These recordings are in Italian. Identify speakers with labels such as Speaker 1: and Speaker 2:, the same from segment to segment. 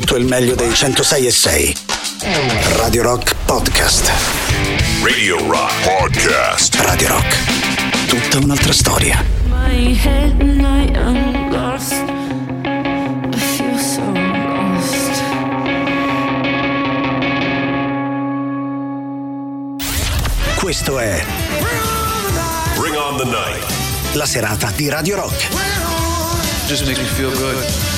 Speaker 1: tutto il meglio dei 106 e 6. Radio Rock Podcast.
Speaker 2: Radio Rock Podcast.
Speaker 1: Radio Rock. Tutta un'altra storia.
Speaker 3: My head and I am lost. I feel so lost.
Speaker 1: Questo è
Speaker 2: Bring on the night.
Speaker 1: la serata di Radio Rock.
Speaker 4: Just makes me feel good.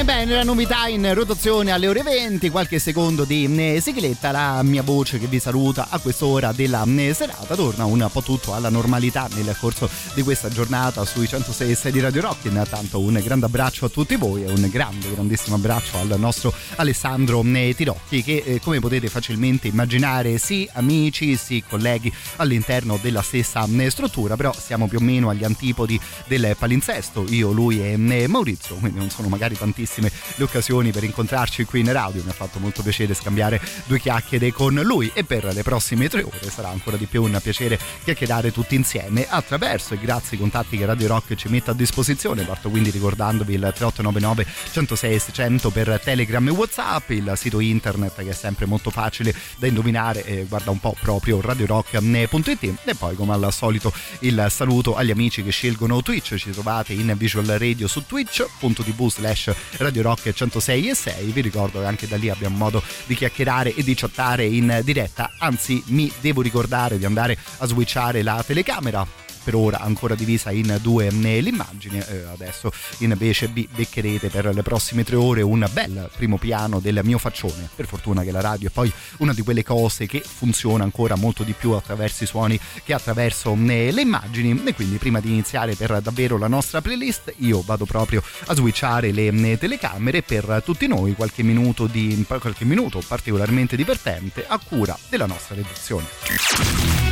Speaker 5: Bene, bene, la novità in rotazione alle ore 20, qualche secondo di eh, sigletta, la mia voce che vi saluta a quest'ora della eh, serata, torna un po' tutto alla normalità nel corso di questa giornata sui 106 di Radio Rock, intanto un grande abbraccio a tutti voi e un grande, grandissimo abbraccio al nostro Alessandro eh, Tirocchi che come potete facilmente immaginare sì amici, sì colleghi all'interno della stessa struttura, però siamo più o meno agli antipodi del palinsesto, io, lui e Maurizio, quindi non sono magari tantissime le occasioni per incontrarci qui in radio. Mi ha fatto molto piacere scambiare due chiacchiere con lui e per le prossime tre ore sarà ancora di più un piacere chiacchierare tutti insieme attraverso e grazie ai contatti che Radio Rock ci mette a disposizione. Parto quindi ricordandovi il 3899 106 600 per Telegram e Whatsapp, il sito internet che è sempre molto facile da indovinare, eh, guarda un po' proprio radiorock.it e poi come al solito il saluto agli amici che scelgono Twitch, ci trovate in Visual Radio su twitch.tv slash Radio Rock 106 e 6. Vi ricordo che anche da lì abbiamo modo di chiacchierare e di chattare in diretta. Anzi, mi devo ricordare di andare a switchare la telecamera per ora ancora divisa in due l'immagine eh, adesso invece vi beccherete per le prossime tre ore un bel primo piano del mio faccione. Per fortuna che la radio è poi una di quelle cose che funziona ancora molto di più attraverso i suoni che attraverso eh, le immagini. E quindi prima di iniziare per davvero la nostra playlist io vado proprio a switchare le eh, telecamere per tutti noi qualche minuto di qualche minuto particolarmente divertente a cura della nostra redazione.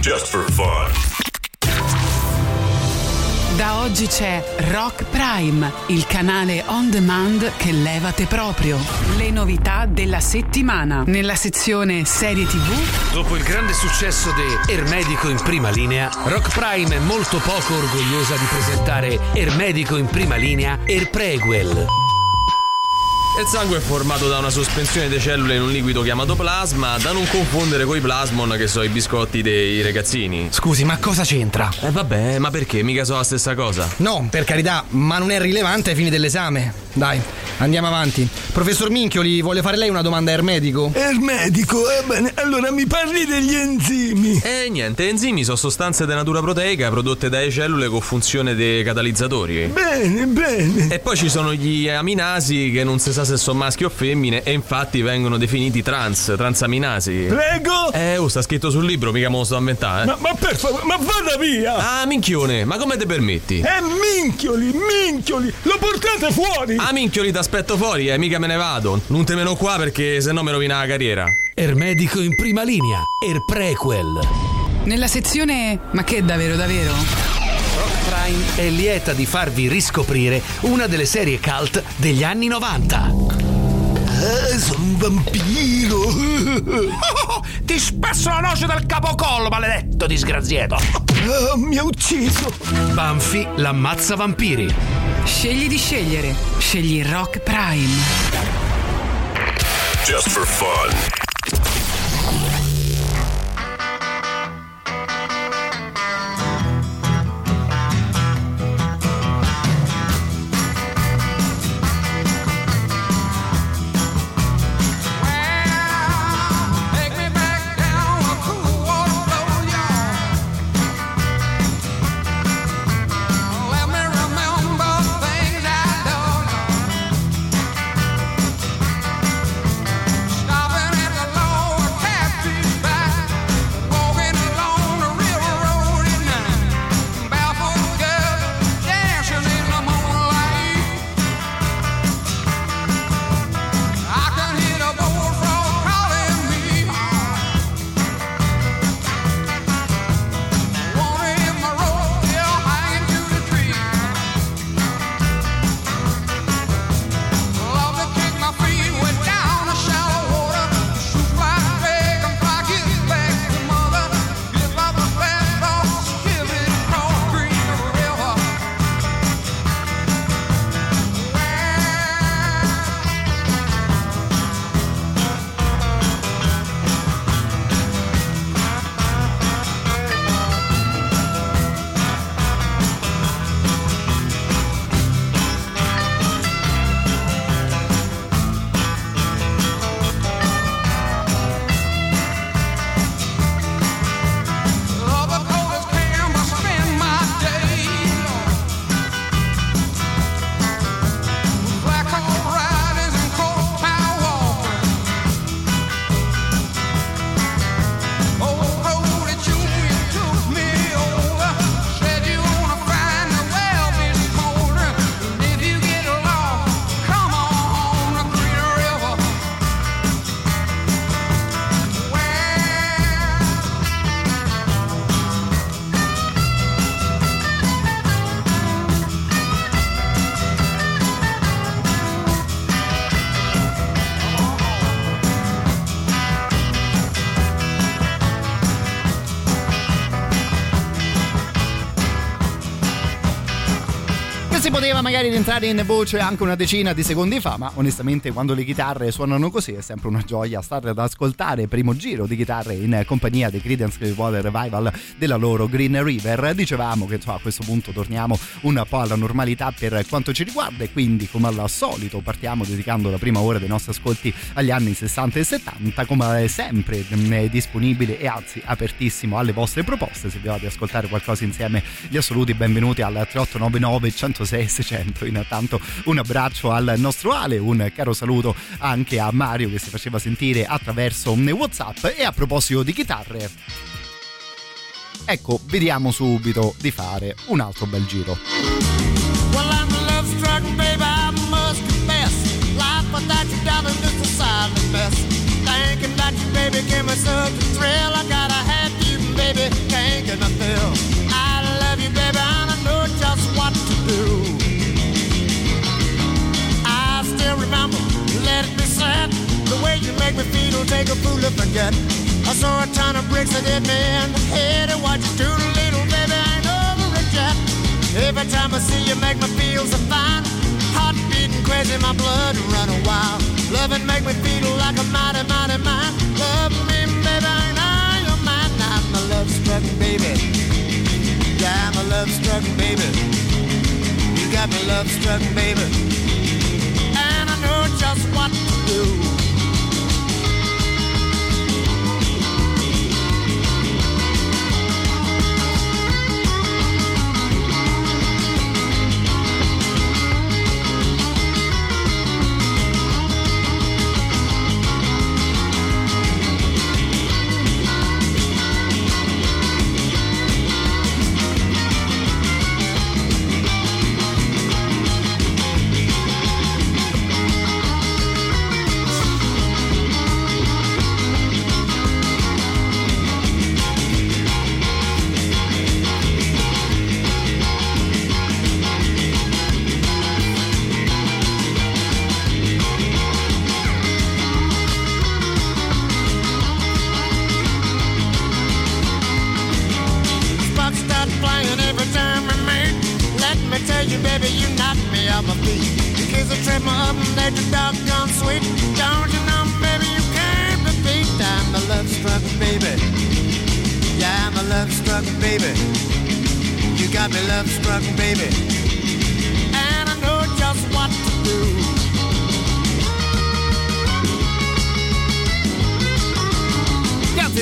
Speaker 2: Just for fun.
Speaker 6: Da oggi c'è Rock Prime, il canale on demand che levate proprio. Le novità della settimana. Nella sezione serie TV,
Speaker 7: Dopo il grande successo di Ermedico in prima linea, Rock Prime è molto poco orgogliosa di presentare Ermedico in prima linea Er Prequel. Il sangue è formato da una sospensione di cellule in un liquido chiamato plasma, da non confondere coi plasmon che sono i biscotti dei ragazzini.
Speaker 8: Scusi, ma cosa c'entra?
Speaker 7: Eh vabbè, ma perché? Mica so la stessa cosa.
Speaker 8: No, per carità, ma non è rilevante ai fini dell'esame. Dai, andiamo avanti. Professor Minchioli, vuole fare lei una domanda a Ermedico?
Speaker 9: Ermedico, ebbene, allora mi parli degli enzimi.
Speaker 7: E niente, enzimi sono sostanze di natura proteica prodotte dalle cellule con funzione dei catalizzatori.
Speaker 9: Bene, bene.
Speaker 7: E poi ci sono gli aminasi che non si sa se sono maschi o femmine e infatti vengono definiti trans, transaminasi.
Speaker 9: Prego?
Speaker 7: Eh, oh, sta scritto sul libro, mica me lo sto a inventare.
Speaker 9: Ma, ma per favore, ma vada via!
Speaker 7: Ah, minchione, ma come te permetti?
Speaker 9: Eh, minchioli, minchioli! Lo portate fuori!
Speaker 7: Ah, minchioli, t'aspetto fuori, eh, mica me ne vado. Non te meno qua perché se no mi rovina la carriera.
Speaker 10: Ermedico in prima linea, Er Prequel.
Speaker 6: nella sezione Ma che davvero davvero?
Speaker 10: Rock Prime è lieta di farvi riscoprire una delle serie cult degli anni 90.
Speaker 9: Eh, sono un vampiro!
Speaker 10: Ti spesso la noce del capocollo, maledetto disgraziato!
Speaker 9: Ah, mi ha ucciso!
Speaker 10: Banfi l'ammazza vampiri.
Speaker 6: Scegli di scegliere. Scegli Rock Prime.
Speaker 2: Just for fun.
Speaker 5: Magari rientrare in voce anche una decina di secondi fa, ma onestamente quando le chitarre suonano così è sempre una gioia stare ad ascoltare primo giro di chitarre in compagnia dei Creedence Clearwater Revival della loro Green River. Dicevamo che insomma, a questo punto torniamo un po' alla normalità per quanto ci riguarda e quindi come al solito partiamo dedicando la prima ora dei nostri ascolti agli anni 60 e 70 come sempre è disponibile e anzi apertissimo alle vostre proposte se vi va di ascoltare qualcosa insieme gli assoluti benvenuti al 3899 106 600 intanto un abbraccio al nostro Ale un caro saluto anche a Mario che si faceva sentire attraverso Whatsapp e a proposito di chitarre. Ecco vediamo subito di fare un altro bel giro.
Speaker 11: Well, you make me feel, take a fool to forget I saw a ton of bricks that hit me in the head And what you do to little baby ain't over it yet. Every time I see you make me feel so fine. Heart beating crazy, my blood running wild. Loving make me feel like a mighty, mighty man. Love me, baby, and I am mine. I'm a love struck baby. Yeah, I'm a love struck baby. You got me love struck baby. And I know just what to do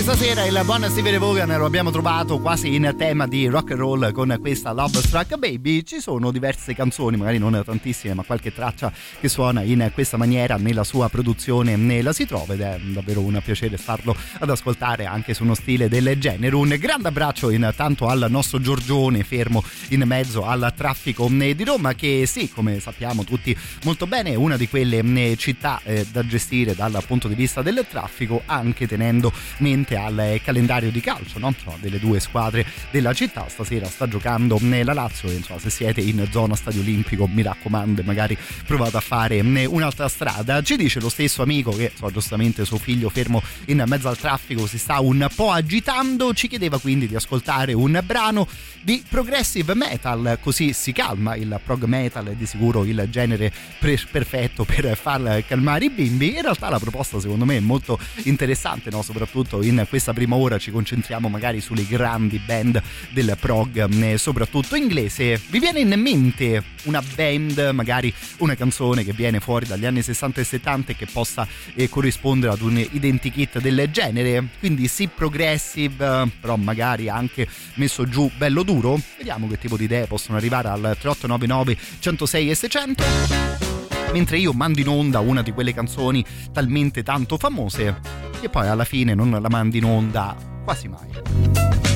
Speaker 5: il buon Stevie Vaughan lo abbiamo trovato quasi in tema di rock and roll con questa Love Struck Baby. Ci sono diverse canzoni magari non tantissime ma qualche traccia che suona in questa maniera nella sua produzione la si trova ed è davvero un piacere starlo ad ascoltare anche su uno stile del genere. Un grande abbraccio intanto al nostro Giorgione fermo in mezzo al traffico di Roma che sì come sappiamo tutti molto bene è una di quelle città eh, da gestire dal punto di vista del traffico anche tenendo mente al calendario di calcio no? insomma, delle due squadre della città stasera sta giocando la Lazio insomma, se siete in zona stadio olimpico mi raccomando magari provate a fare un'altra strada ci dice lo stesso amico che so, giustamente suo figlio fermo in mezzo al traffico si sta un po' agitando ci chiedeva quindi di ascoltare un brano di progressive metal così si calma il prog metal è di sicuro il genere pre- perfetto per far calmare i bimbi in realtà la proposta secondo me è molto interessante no? soprattutto in questa prima ora ci concentriamo magari sulle grandi band del prog, eh, soprattutto inglese. Vi viene in mente una band, magari una canzone che viene fuori dagli anni 60 e 70 e che possa eh, corrispondere ad un identikit del genere? Quindi sì progressive, però magari anche messo giù bello duro? Vediamo che tipo di idee possono arrivare al 3899 106 e 600 mentre io mando in onda una di quelle canzoni talmente tanto famose e poi alla fine non la mando in onda quasi mai.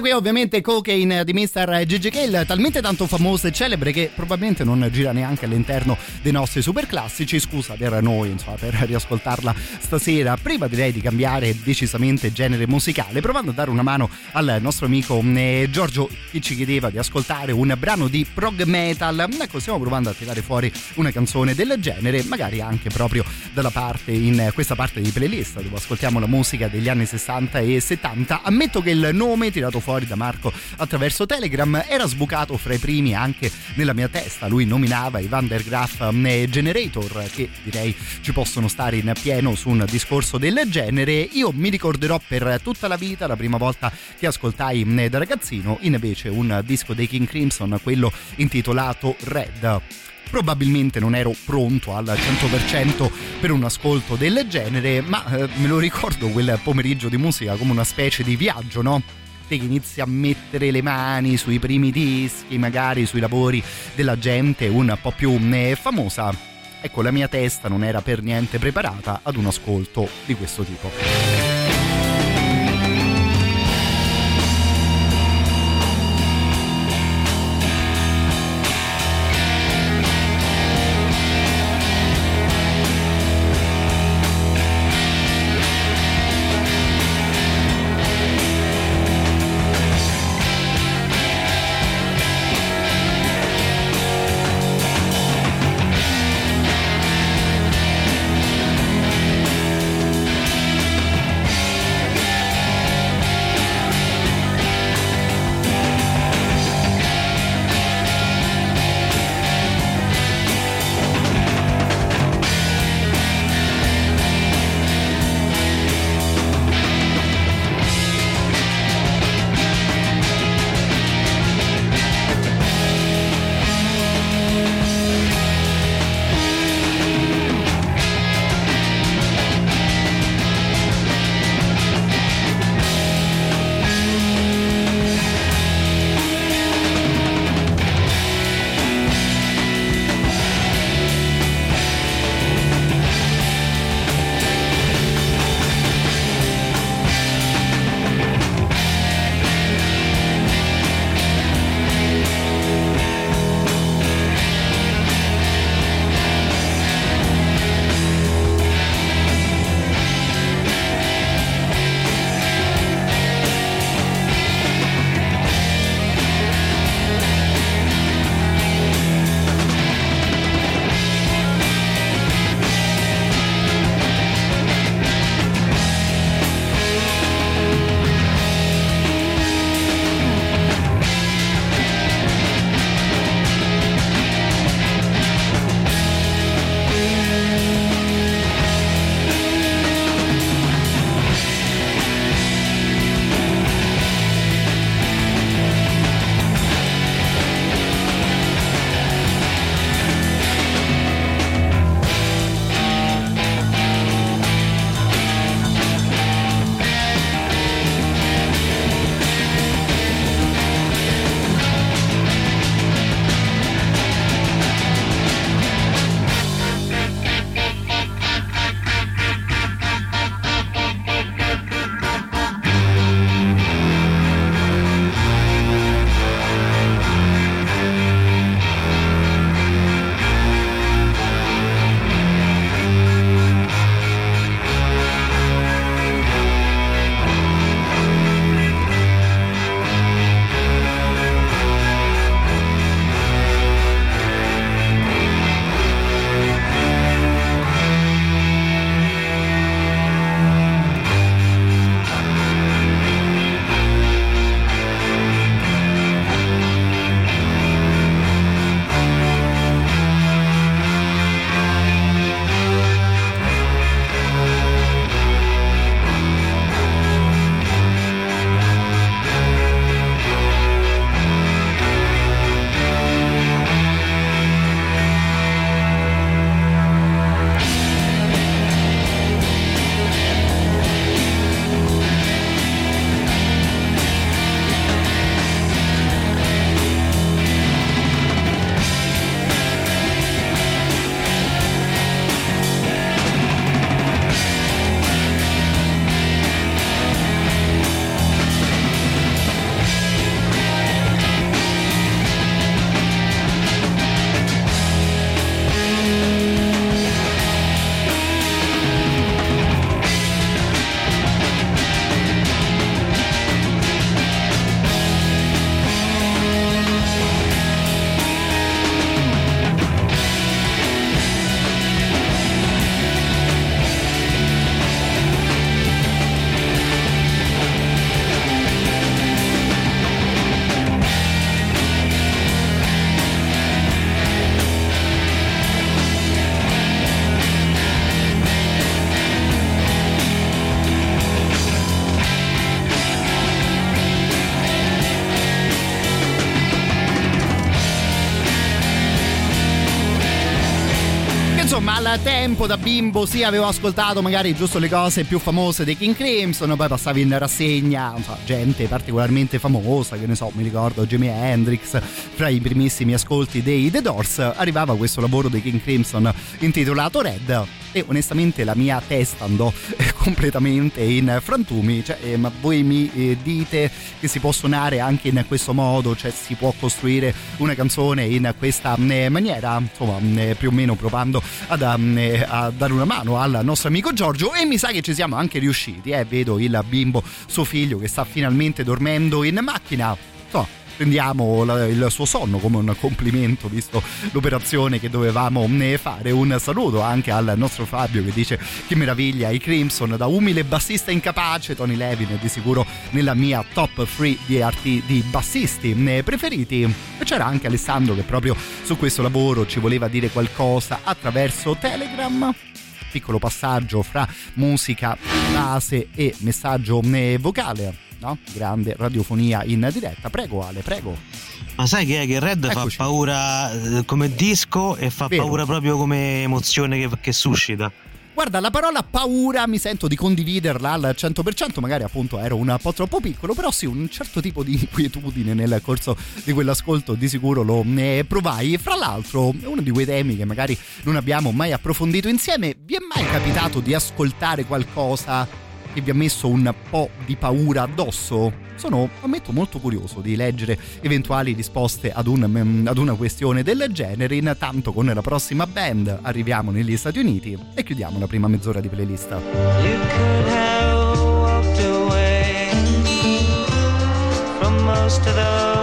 Speaker 5: Qui ovviamente Cocaine di Mr. GG Kill, talmente tanto famoso e celebre che probabilmente non gira neanche all'interno dei nostri super classici. Scusa per noi, insomma, per riascoltarla stasera. Prima direi di cambiare decisamente genere musicale, provando a dare una mano al nostro amico eh, Giorgio che ci chiedeva di ascoltare un brano di prog metal. Ecco, stiamo provando a tirare fuori una canzone del genere, magari anche proprio dalla parte in questa parte di playlist dove ascoltiamo la musica degli anni 60 e 70. Ammetto che il nome tirato fuori da Marco attraverso Telegram era sbucato fra i primi anche nella mia testa. Lui nominava i Van der Graaf eh, Generator, che direi ci possono stare in pieno su un discorso del genere. Io mi ricorderò per tutta la vita la prima volta che ascoltai eh, da ragazzino invece un disco dei King Crimson, quello intitolato Red probabilmente non ero pronto al 100% per un ascolto del genere, ma eh, me lo ricordo quel pomeriggio di musica come una specie di viaggio, no? che inizi a mettere le mani sui primi dischi, magari sui lavori della gente un po' più eh, famosa. Ecco, la mia testa non era per niente preparata ad un ascolto di questo tipo. Al tempo da bimbo sì avevo ascoltato magari giusto le cose più famose dei King Crimson poi passavi in rassegna so, gente particolarmente famosa che ne so mi ricordo Jimi Hendrix fra i primissimi ascolti dei The Doors arrivava questo lavoro dei King Crimson intitolato Red e onestamente la mia testa andò completamente in frantumi cioè, eh, ma voi mi eh, dite che si può suonare anche in questo modo cioè si può costruire una canzone in questa eh, maniera? Insomma eh, più o meno provando ad, eh, a dare una mano al nostro amico Giorgio. E mi sa che ci siamo anche riusciti eh? vedo il bimbo suo figlio che sta finalmente dormendo in macchina. Insomma prendiamo la, il suo sonno come un complimento visto l'operazione che dovevamo eh, fare. Un saluto anche al nostro Fabio che dice che meraviglia i Crimson da umile bassista incapace. Tony Levin è di sicuro nella mia top 3 di, arti, di bassisti eh, preferiti. E c'era anche Alessandro che proprio su questo lavoro ci voleva dire qualcosa attraverso Telegram. Piccolo passaggio fra musica base e messaggio eh, vocale no? grande radiofonia in diretta. Prego Ale, prego.
Speaker 12: Ma sai che che Red Eccoci. fa paura eh, come disco e fa Vero. paura proprio come emozione che, che suscita.
Speaker 5: Guarda, la parola paura mi sento di condividerla al 100%, magari appunto ero un po' troppo piccolo, però sì, un certo tipo di inquietudine nel corso di quell'ascolto di sicuro lo ne provai. Fra l'altro, uno di quei temi che magari non abbiamo mai approfondito insieme. Vi è mai capitato di ascoltare qualcosa che vi ha messo un po' di paura addosso? Sono, ammetto, molto curioso di leggere eventuali risposte ad, un, mm, ad una questione del genere. Intanto con la prossima band arriviamo negli Stati Uniti e chiudiamo la prima mezz'ora di playlist. You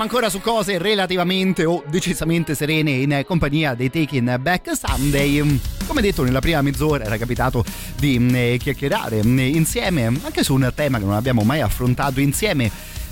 Speaker 5: siamo ancora su cose relativamente o decisamente serene in compagnia dei Taking Back Sunday. Come detto nella prima mezz'ora era capitato di mm, chiacchierare mm, insieme anche su un tema che non abbiamo mai affrontato insieme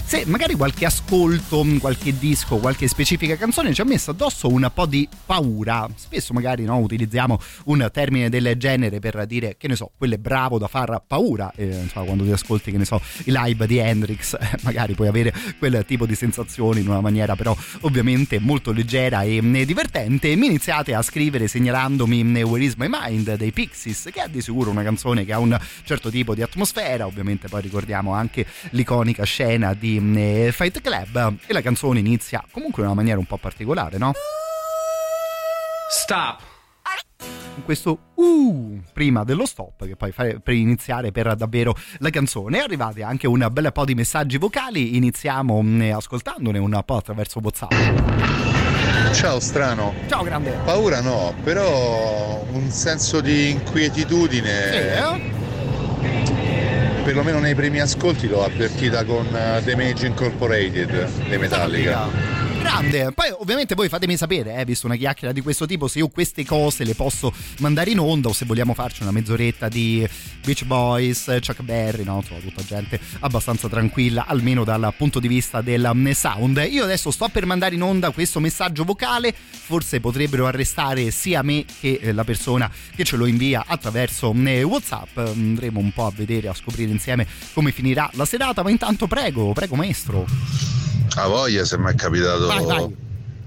Speaker 5: se magari qualche ascolto, qualche disco, qualche specifica canzone ci ha messo addosso un po' di paura. Spesso magari no, utilizziamo un termine del genere per dire che ne so, quello è bravo da far paura. Eh, insomma, quando ti ascolti, che ne so, i live di Hendrix, eh, magari puoi avere quel tipo di sensazioni in una maniera però ovviamente molto leggera e mm, divertente. Mi iniziate a scrivere segnalandomi mm, Where is my mind dei Pixies, che è di sicuro una canzone che ha un certo tipo di atmosfera. Ovviamente poi ricordiamo anche l'iconica scena di eh, Fight Club e la canzone inizia comunque in una maniera un po' particolare, no?
Speaker 10: Stop!
Speaker 5: questo uh prima dello stop che poi fa per iniziare per davvero la canzone arrivate anche un bel po' di messaggi vocali iniziamo mh, ascoltandone un po' attraverso Whatsapp
Speaker 13: Ciao strano.
Speaker 5: Ciao grande.
Speaker 13: Paura no, però un senso di inquietudine.
Speaker 5: Sì, eh?
Speaker 13: Perlomeno nei primi ascolti l'ho avvertita con uh, The Mage Incorporated dei Metallica
Speaker 5: grande. Poi ovviamente voi fatemi sapere, eh, visto una chiacchiera di questo tipo, se io queste cose le posso mandare in onda o se vogliamo farci una mezz'oretta di Beach Boys, Chuck Berry, no? Insomma, tutta gente abbastanza tranquilla, almeno dal punto di vista del mm, sound. Io adesso sto per mandare in onda questo messaggio vocale, forse potrebbero arrestare sia me che eh, la persona che ce lo invia attraverso mm, WhatsApp. Andremo un po' a vedere, a scoprire insieme come finirà la serata, ma intanto prego, prego maestro.
Speaker 13: A voglia se mi è capitato
Speaker 5: vai, vai.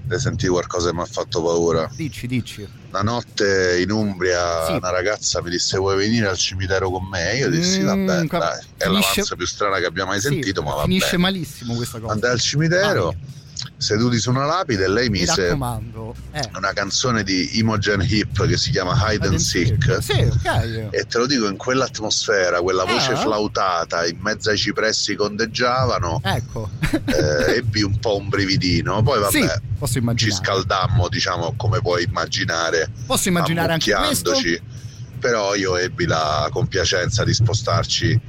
Speaker 13: di sentire qualcosa che mi ha fatto paura.
Speaker 5: Dici, dici.
Speaker 13: La notte in Umbria sì. una ragazza mi disse vuoi venire al cimitero con me? Io dissi mm, vabbè, qua... dai, è finisce... l'avanza più strana che abbia mai sentito,
Speaker 5: sì,
Speaker 13: ma va
Speaker 5: Finisce
Speaker 13: bene.
Speaker 5: malissimo questa cosa.
Speaker 13: Andai al cimitero. Vai seduti su una lapide e lei mise
Speaker 5: eh.
Speaker 13: una canzone di Imogen Hip che si chiama Hide and Seek.
Speaker 5: Sì, okay.
Speaker 13: e te lo dico in quell'atmosfera quella voce eh. flautata in mezzo ai cipressi condeggiavano
Speaker 5: ecco.
Speaker 13: eh, ebbi un po' un brividino. Poi vabbè
Speaker 5: sì,
Speaker 13: ci scaldammo diciamo come puoi immaginare
Speaker 5: posso immaginare anche questo?
Speaker 13: però io ebbi la compiacenza di spostarci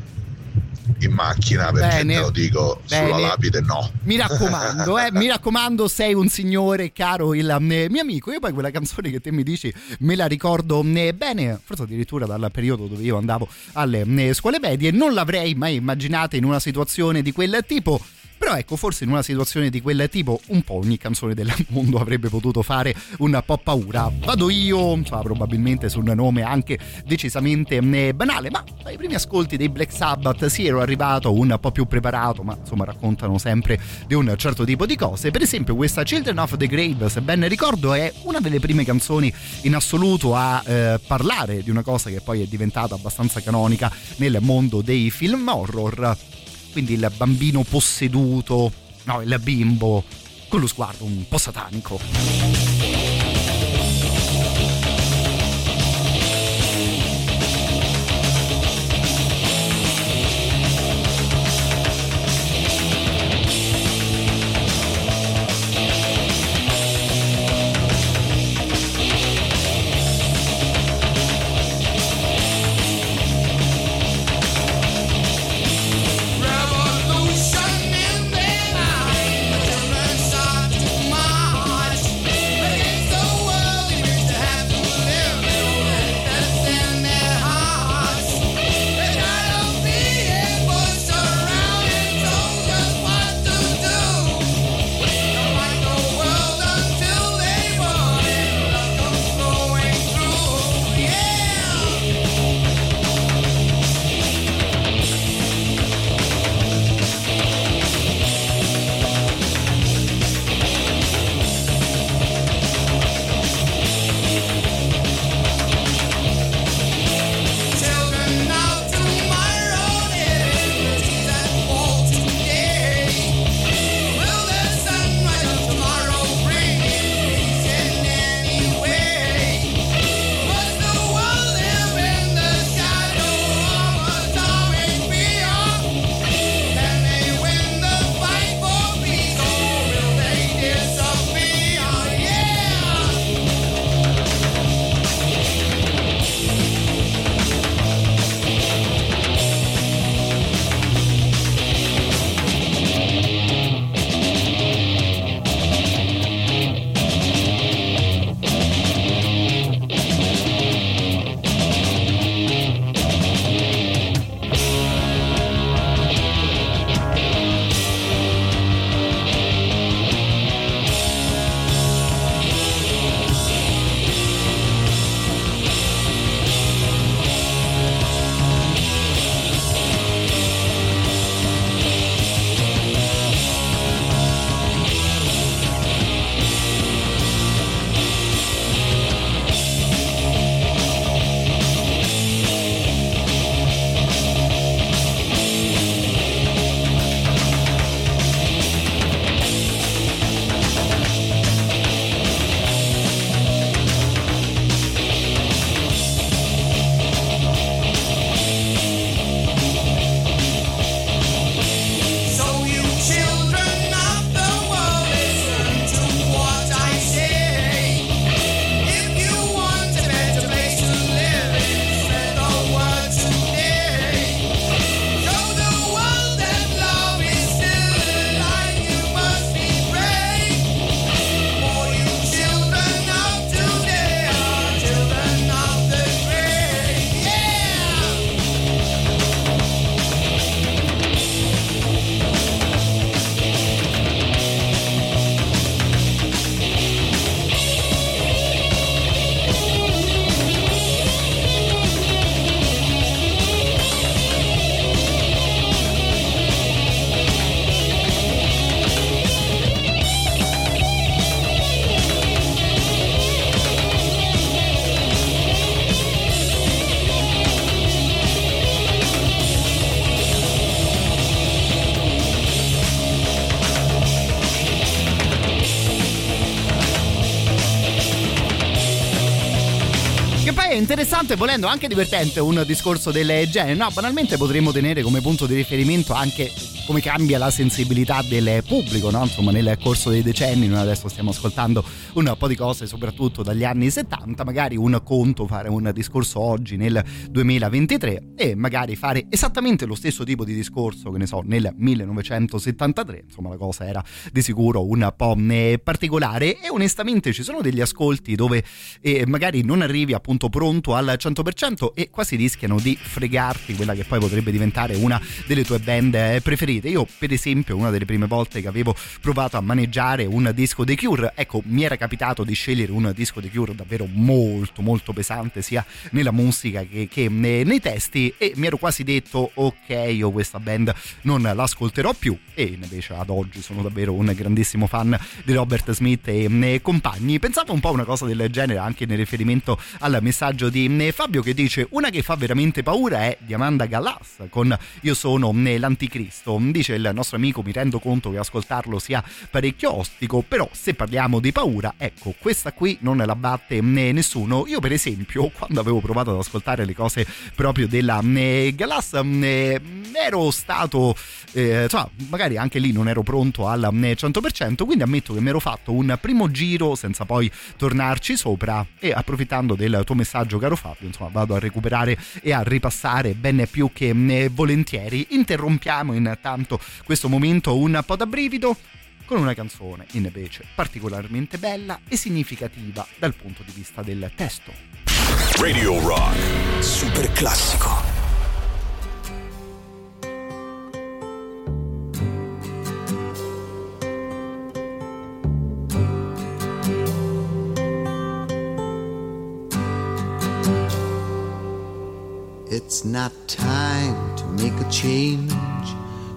Speaker 13: in macchina perché Bene. te lo dico Bene. sulla lapide no
Speaker 5: mi raccomando eh, mi raccomando sei un signore caro il eh, mio amico io poi quella canzone che te mi dici me la ricordo eh, bene forse addirittura dal periodo dove io andavo alle eh, scuole medie non l'avrei mai immaginata in una situazione di quel tipo però ecco, forse in una situazione di quel tipo, un po' ogni canzone del mondo avrebbe potuto fare un po' paura. Vado io, insomma, probabilmente su un nome anche decisamente eh, banale, ma ai primi ascolti dei Black Sabbath sì ero arrivato un po' più preparato, ma insomma raccontano sempre di un certo tipo di cose. Per esempio questa Children of the Grave, se ben ricordo, è una delle prime canzoni in assoluto a eh, parlare di una cosa che poi è diventata abbastanza canonica nel mondo dei film horror quindi il bambino posseduto, no, il bimbo con lo sguardo un po' satanico. Interessante, volendo anche divertente un discorso del genere. No, banalmente potremmo tenere come punto di riferimento anche come cambia la sensibilità del pubblico, no? Insomma, nel corso dei decenni, noi adesso stiamo ascoltando un po' di cose, soprattutto dagli anni 70, magari un conto, fare un discorso oggi nel 2023 e magari fare esattamente lo stesso tipo di discorso, che ne so, nel 1973, insomma la cosa era di sicuro un po' particolare. E onestamente ci sono degli ascolti dove eh, magari non arrivi appunto pronto al 100% e quasi rischiano di fregarti quella che poi potrebbe diventare una delle tue band eh, preferite preferite. Io, per esempio, una delle prime volte che avevo provato a maneggiare un disco dei Cure, ecco, mi era capitato di scegliere un disco dei Cure davvero molto, molto pesante, sia nella musica che, che nei testi, e mi ero quasi detto, ok, io questa band non l'ascolterò più, e invece ad oggi sono davvero un grandissimo fan di Robert Smith e compagni. Pensavo un po' a una cosa del genere anche nel riferimento al messaggio di Fabio che dice una che fa veramente paura è di Amanda con Io sono l'anticristo dice il nostro amico, mi rendo conto che ascoltarlo sia parecchio ostico, però se parliamo di paura, ecco, questa qui non la batte nessuno. Io per esempio, quando avevo provato ad ascoltare le cose proprio della Galas, ero stato, eh, insomma, magari anche lì non ero pronto al 100%, quindi ammetto che mi ero fatto un primo giro senza poi tornarci sopra e approfittando del tuo messaggio caro Fabio, insomma, vado a recuperare e a ripassare ben più che volentieri. Interrompiamo intanto intanto questo momento un po' da brivido con una canzone invece particolarmente bella e significativa dal punto di vista del testo.
Speaker 2: Radio Rock.
Speaker 1: Super classico.
Speaker 14: It's not time to make a change.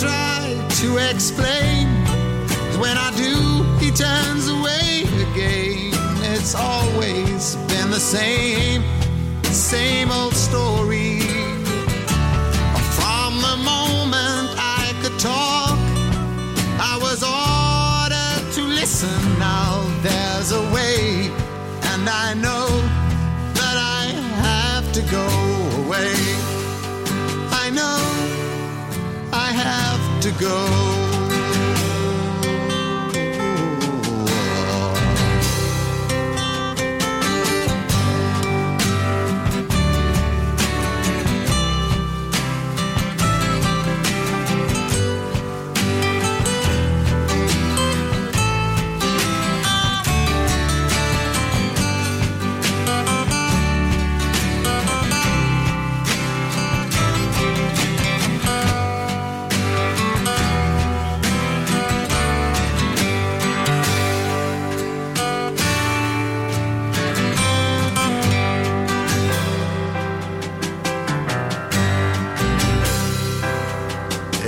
Speaker 14: Try to explain? When I do, he turns away again. It's always been the same, same old story. To go.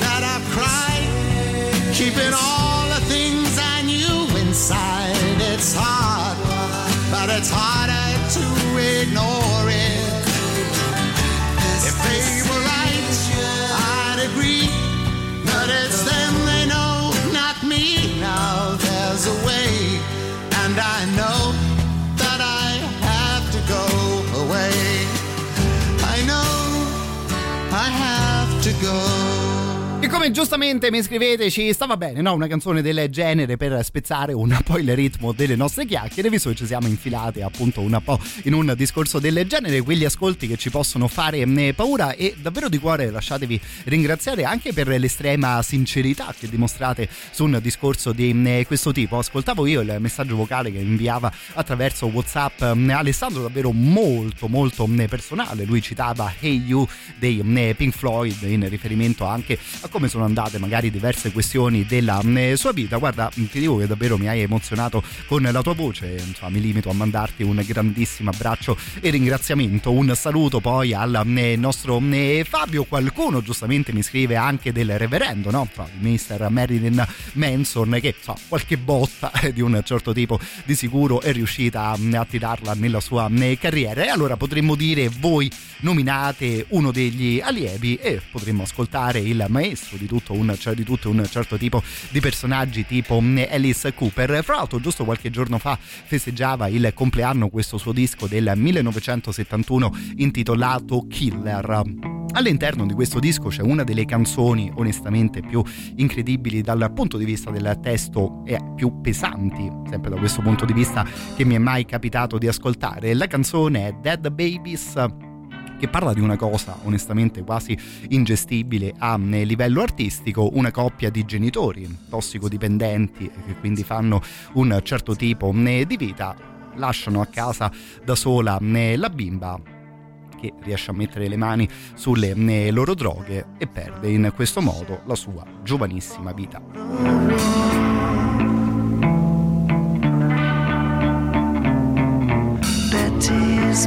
Speaker 14: That I've cried, keeping all the things I knew inside. It's hard, but it's harder to ignore
Speaker 5: come giustamente mi scrivete, ci stava bene, no? Una canzone del genere per spezzare un po' il ritmo delle nostre chiacchiere, visto che ci siamo infilati appunto un po' in un discorso del genere, quegli ascolti che ci possono fare eh, paura e davvero di cuore lasciatevi ringraziare anche per l'estrema sincerità che dimostrate su un discorso di eh, questo tipo. Ascoltavo io il messaggio vocale che inviava attraverso WhatsApp eh, Alessandro, davvero molto molto personale. Lui citava Hey You dei Pink Floyd in riferimento anche a come sono andate magari diverse questioni della mm, sua vita. Guarda, ti dico che davvero mi hai emozionato con la tua voce, insomma, mi limito a mandarti un grandissimo abbraccio e ringraziamento. Un saluto poi al mm, nostro mm, Fabio. Qualcuno giustamente mi scrive anche del reverendo, no? Il mister Marilyn Manson che so, qualche botta di un certo tipo di sicuro è riuscita a tirarla nella sua carriera e allora potremmo dire voi nominate uno degli allievi e potremmo ascoltare il maestro di tutto un, cioè di tutto un certo tipo di personaggi tipo mm, Alice Cooper. Fra l'altro giusto qualche giorno fa festeggiava il compleanno questo suo disco del 1971 intitolato Killer. All'interno di questo disco c'è una delle canzoni onestamente più incredibili dal punto di vista del testo e più pesanti, sempre da questo punto di vista, che mi è mai capitato di ascoltare. La canzone è Dead Babies che parla di una cosa onestamente quasi ingestibile a eh, livello artistico, una coppia di genitori tossicodipendenti che quindi fanno un certo tipo eh, di vita, lasciano a casa da sola eh, la bimba che riesce a mettere le mani sulle loro droghe e perde in questo modo la sua giovanissima vita. Betty's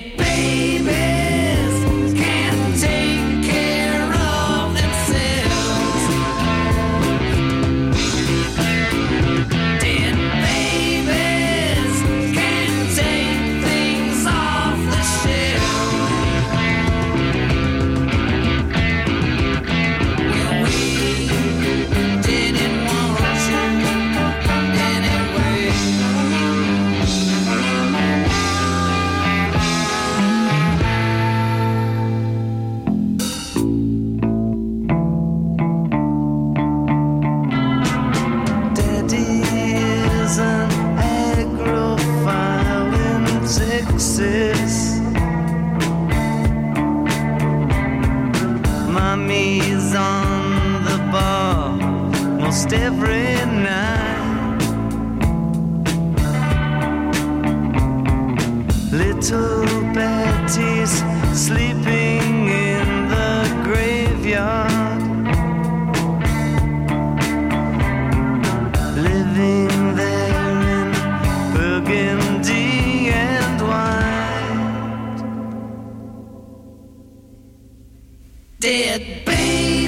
Speaker 5: Dead babies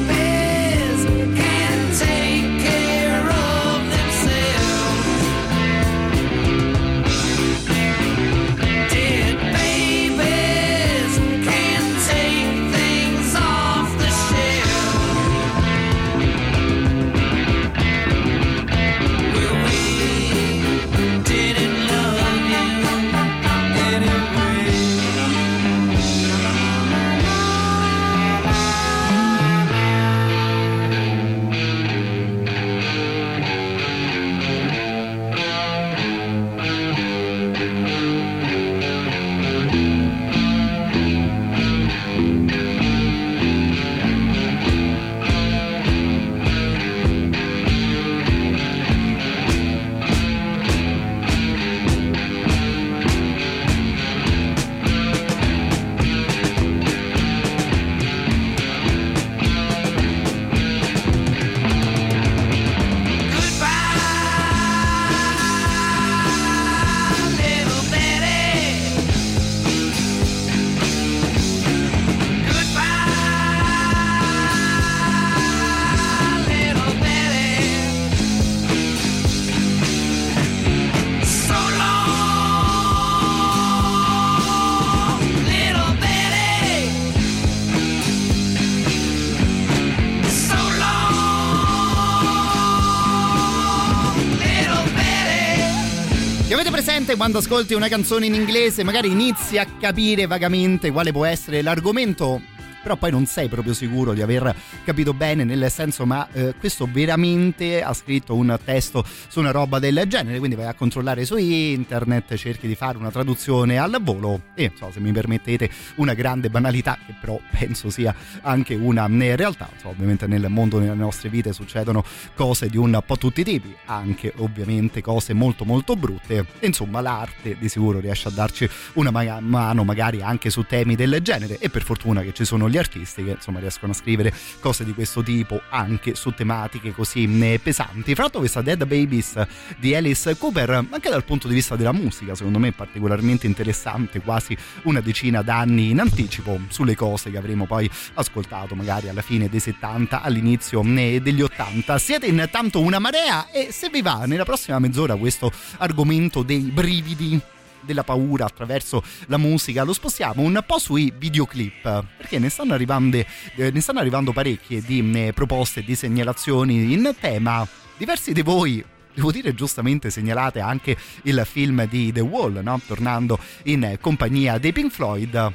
Speaker 5: presente quando ascolti una canzone in inglese, magari inizi a capire vagamente quale può essere l'argomento? però poi non sei proprio sicuro di aver capito bene, nel senso ma eh, questo veramente ha scritto un testo su una roba del genere, quindi vai a controllare su internet, cerchi di fare una traduzione al volo e so, se mi permettete una grande banalità che però penso sia anche una eh, realtà, so, ovviamente nel mondo, nelle nostre vite succedono cose di un po' tutti i tipi, anche ovviamente cose molto molto brutte, insomma l'arte di sicuro riesce a darci una mano magari anche su temi del genere e per fortuna che ci sono gli artisti che insomma riescono a scrivere cose di questo tipo anche su tematiche così mm, pesanti. Fra l'altro questa Dead Babies di Alice Cooper, anche dal punto di vista della musica, secondo me è particolarmente interessante, quasi una decina d'anni in anticipo sulle cose che avremo poi ascoltato magari alla fine dei 70, all'inizio mm, degli 80. Siete intanto una marea e se vi va nella prossima mezz'ora questo argomento dei brividi della paura attraverso la musica, lo spostiamo un po' sui videoclip, perché ne stanno arrivando, eh, ne stanno arrivando parecchie di eh, proposte, di segnalazioni in tema. Diversi di voi devo dire giustamente segnalate anche il film di The Wall, no? tornando in compagnia dei Pink Floyd.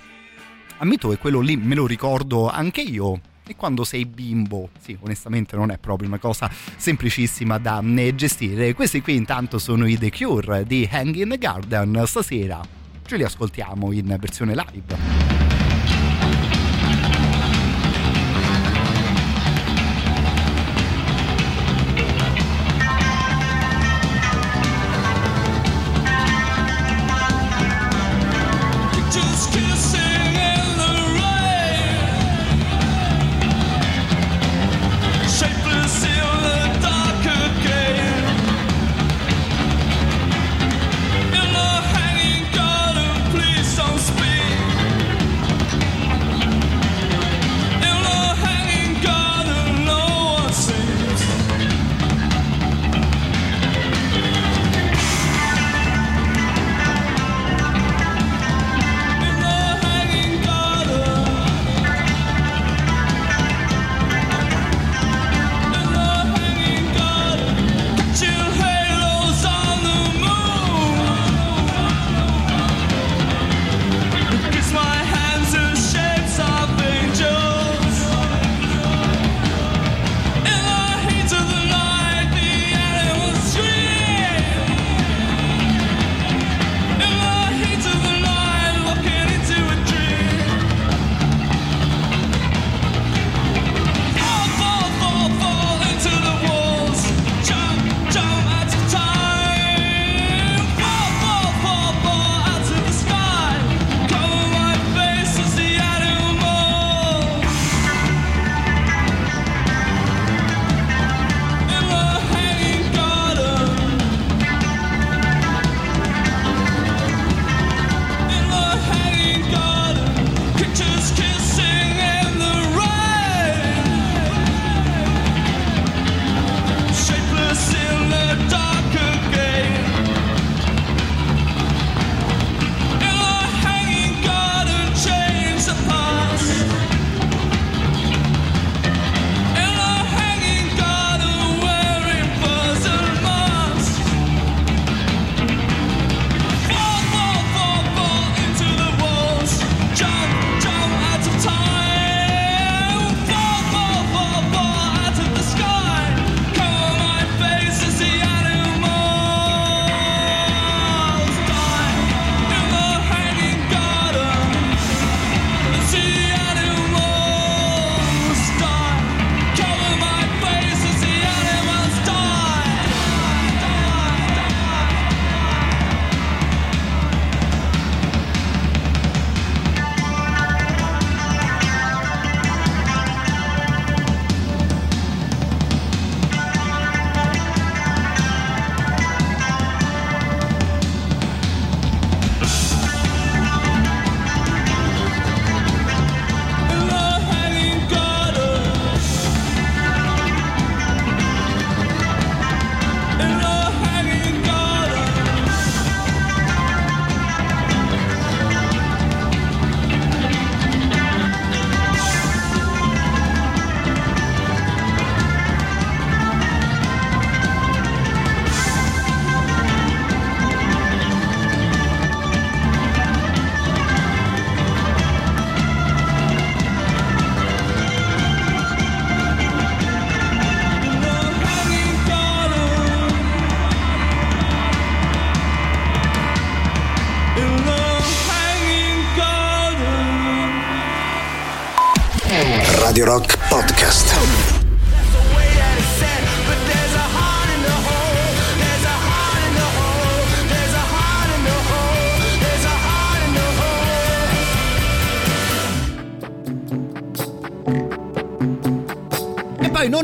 Speaker 5: Ammetto che quello lì me lo ricordo anche io, e quando sei bimbo, sì, onestamente non è proprio una cosa semplicissima da eh, gestire. Questi qui intanto sono i The Cure di Hang in the Garden. Stasera ce li ascoltiamo in versione live.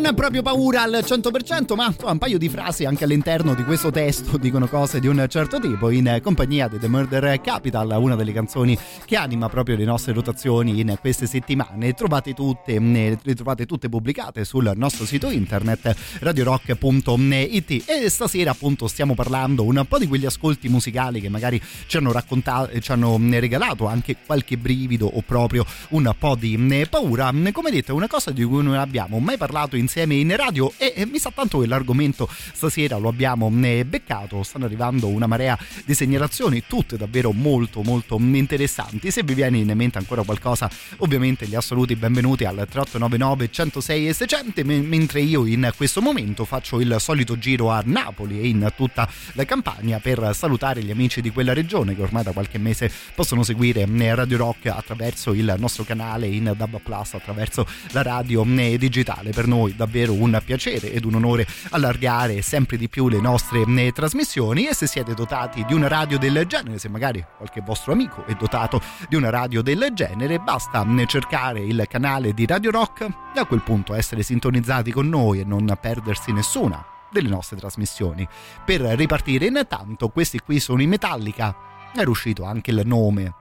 Speaker 5: Non proprio paura al 100%, ma un paio di frasi anche all'interno di questo testo dicono cose di un certo tipo, in compagnia di The Murder Capital, una delle canzoni che anima proprio le nostre rotazioni in queste settimane. Trovate tutte, le trovate tutte pubblicate sul nostro sito internet radiorock.it e stasera appunto stiamo parlando un po' di quegli ascolti musicali che magari ci hanno raccontato, ci hanno regalato anche qualche brivido o proprio un po' di paura. Come detto è una cosa di cui non abbiamo mai parlato insieme in radio e, e mi sa tanto che l'argomento stasera lo abbiamo eh, beccato, stanno arrivando una marea di segnalazioni, tutte davvero molto molto interessanti. Se vi viene in mente ancora qualcosa, ovviamente gli assoluti benvenuti al 3899 106 e 600, mentre io in questo momento faccio il solito giro a Napoli e in tutta la campagna per salutare gli amici di quella regione che ormai da qualche mese possono seguire eh, Radio Rock attraverso il nostro canale in DAB Plus, attraverso la radio eh, digitale. Per noi davvero un piacere ed un onore allargare sempre di più le nostre eh, trasmissioni e se siete dotati di una radio del genere, se magari qualche vostro amico è dotato di una radio del genere, basta eh, cercare il canale di Radio Rock e a quel punto essere sintonizzati con noi e non perdersi nessuna delle nostre trasmissioni. Per ripartire intanto, questi qui sono i Metallica, era uscito anche il nome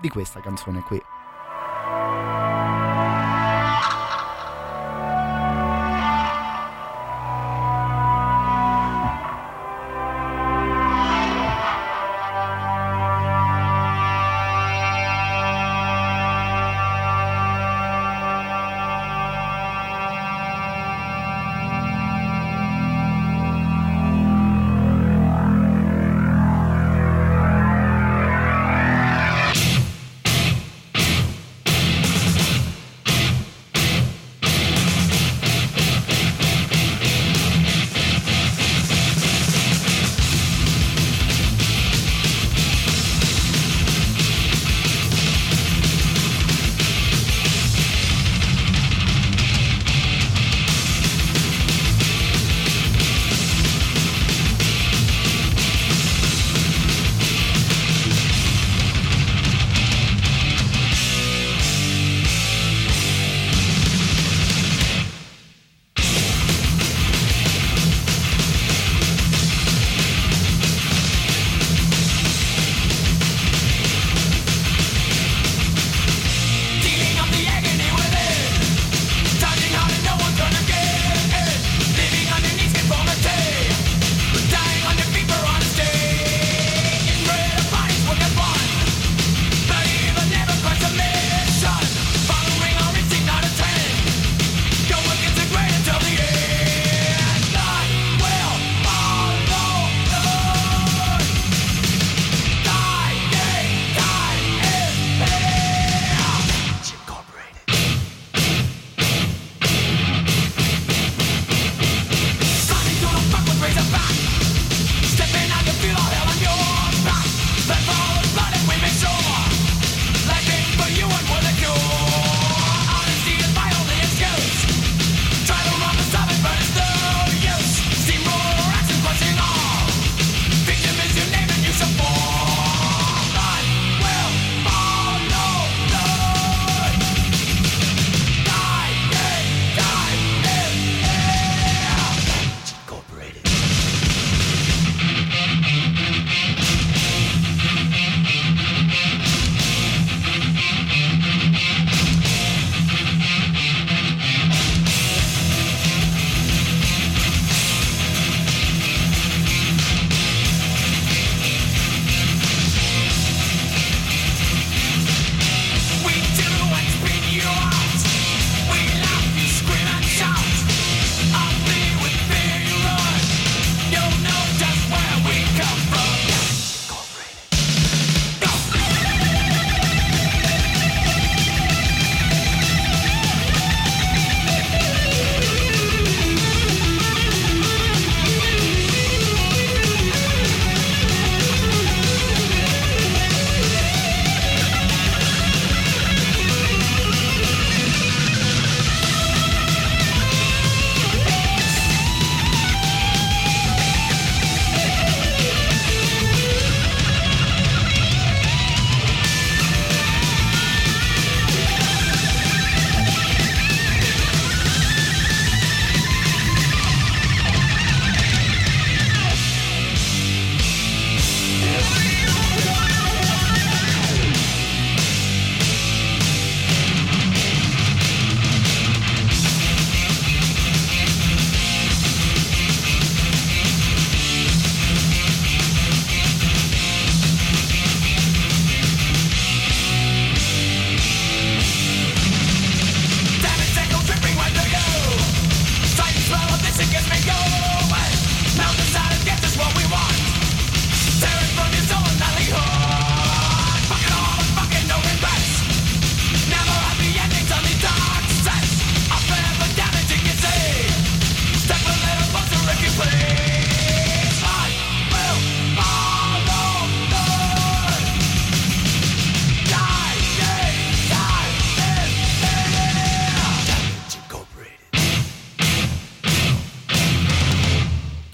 Speaker 5: di questa canzone qui.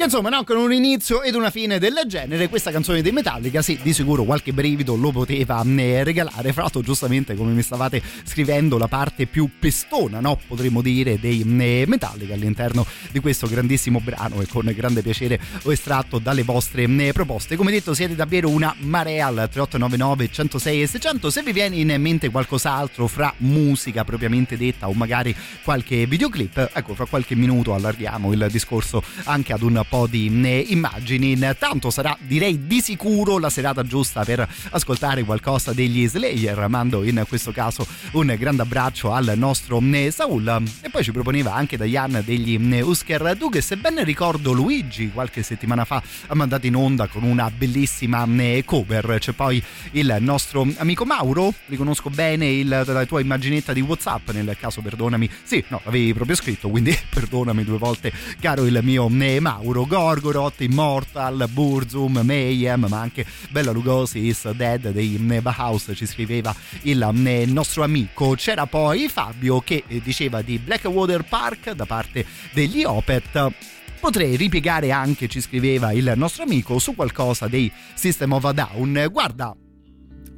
Speaker 5: Insomma, no, con un inizio ed una fine del genere, questa canzone dei Metallica, sì, di sicuro qualche brivido lo poteva eh, regalare. Fra l'altro, giustamente, come mi stavate scrivendo, la parte più pestona, no, potremmo dire, dei eh, Metallica all'interno di questo grandissimo brano e con grande piacere ho estratto dalle vostre eh, proposte. Come detto, siete davvero una marea al 3899 106 e 600. Se vi viene in mente qualcos'altro fra musica propriamente detta o magari qualche videoclip, ecco, fra qualche minuto allarghiamo il discorso anche ad un po' di eh, immagini. Intanto sarà direi di sicuro la serata giusta per ascoltare qualcosa degli Slayer. Mando in questo caso un grande abbraccio al nostro eh, Saul e poi ci proponeva anche Diane degli eh, Husker Du che se ben ricordo Luigi qualche settimana fa ha mandato in onda con una bellissima cover. C'è poi il nostro amico Mauro, riconosco bene il, la tua immaginetta di Whatsapp nel caso perdonami. Sì, no, l'avevi proprio scritto, quindi perdonami due volte caro il mio Mauro, Gorgoroth, Immortal, Burzum, Mayhem, ma anche Bella Lugosi is Dead dei Bauhaus ci scriveva il nostro amico. C'era poi Fabio che diceva di Blackwater Park da parte degli Opet potrei ripiegare anche, ci scriveva il nostro amico, su qualcosa dei System of a Down. Guarda,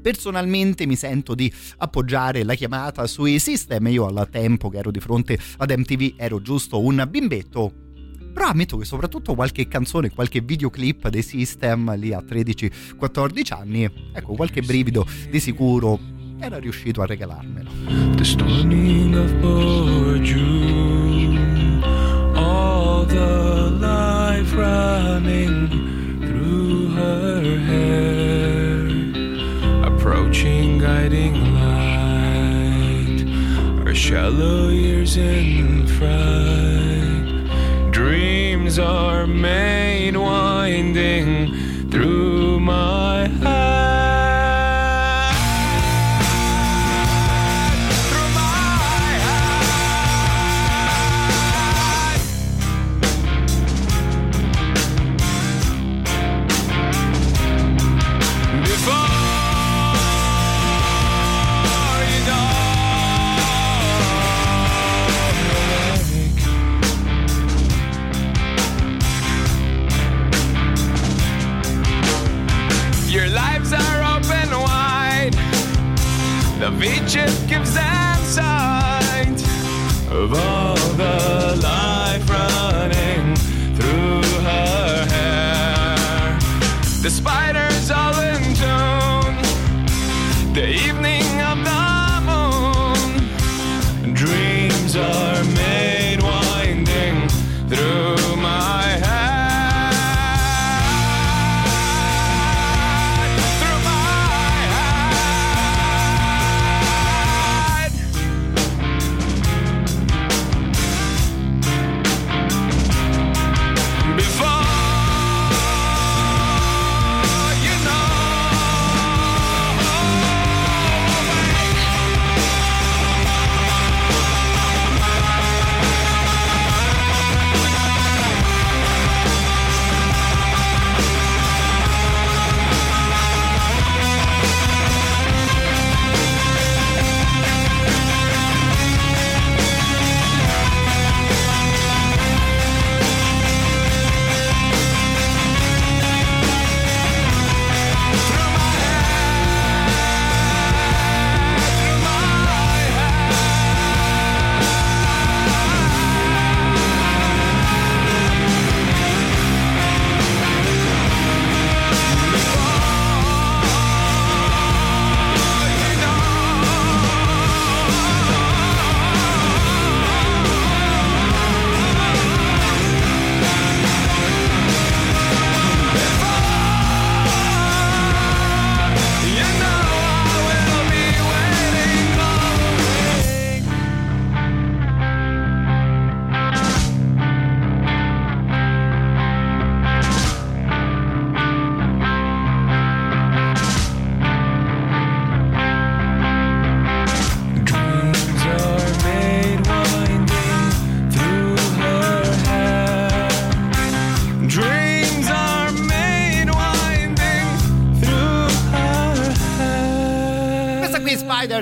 Speaker 5: personalmente mi sento di appoggiare la chiamata sui system. Io al tempo che ero di fronte ad MTV ero giusto un bimbetto però ammetto che soprattutto qualche canzone, qualche videoclip dei System lì a 13-14 anni, ecco, qualche brivido di sicuro era riuscito a regalarmelo. The storming of June, all the life running through her hair, approaching guiding light, her shallow years in fright. Dreams are made winding through my head. Beaches gives them sight of all the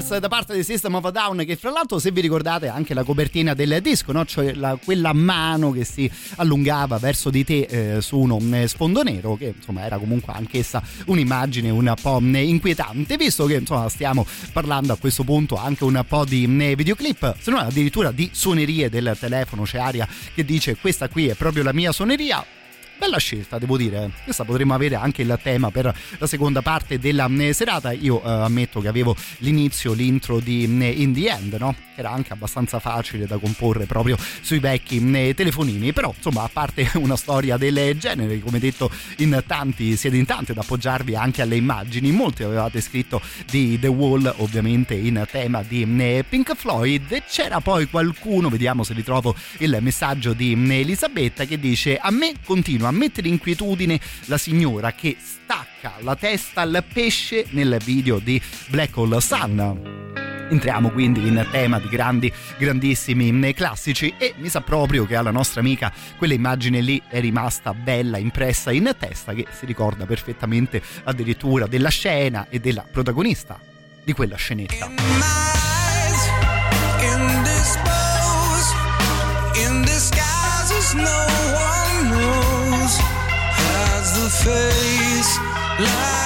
Speaker 15: Universe da parte di System of a Down che fra l'altro se vi ricordate anche la copertina del disco no? cioè la, quella mano che si allungava verso di te eh, su uno eh, sfondo nero che insomma era comunque anch'essa un'immagine un po' eh, inquietante visto che insomma stiamo parlando a questo punto anche un po' di eh, videoclip se non addirittura di suonerie del telefono c'è aria che dice questa qui è proprio la mia suoneria bella scelta devo dire. Questa potremmo avere anche il tema per la seconda parte della eh, serata. Io eh, ammetto che avevo l'inizio l'intro di eh, In the End no? era anche abbastanza facile da comporre proprio sui vecchi eh, telefonini. Però insomma a parte una storia del genere come detto in tanti siete in tanti ad appoggiarvi anche alle immagini. Molti avevate scritto di The Wall ovviamente in tema di Pink Floyd. C'era poi qualcuno vediamo se ritrovo il messaggio di Elisabetta che dice a me continua a mettere inquietudine la signora che stacca la testa al pesce nel video di Black Hole Sun. Entriamo quindi in tema di grandi, grandissimi classici e mi sa proprio che alla nostra amica quell'immagine lì è rimasta bella, impressa in testa, che si ricorda perfettamente addirittura della scena e della protagonista di quella scenetta. In face, lies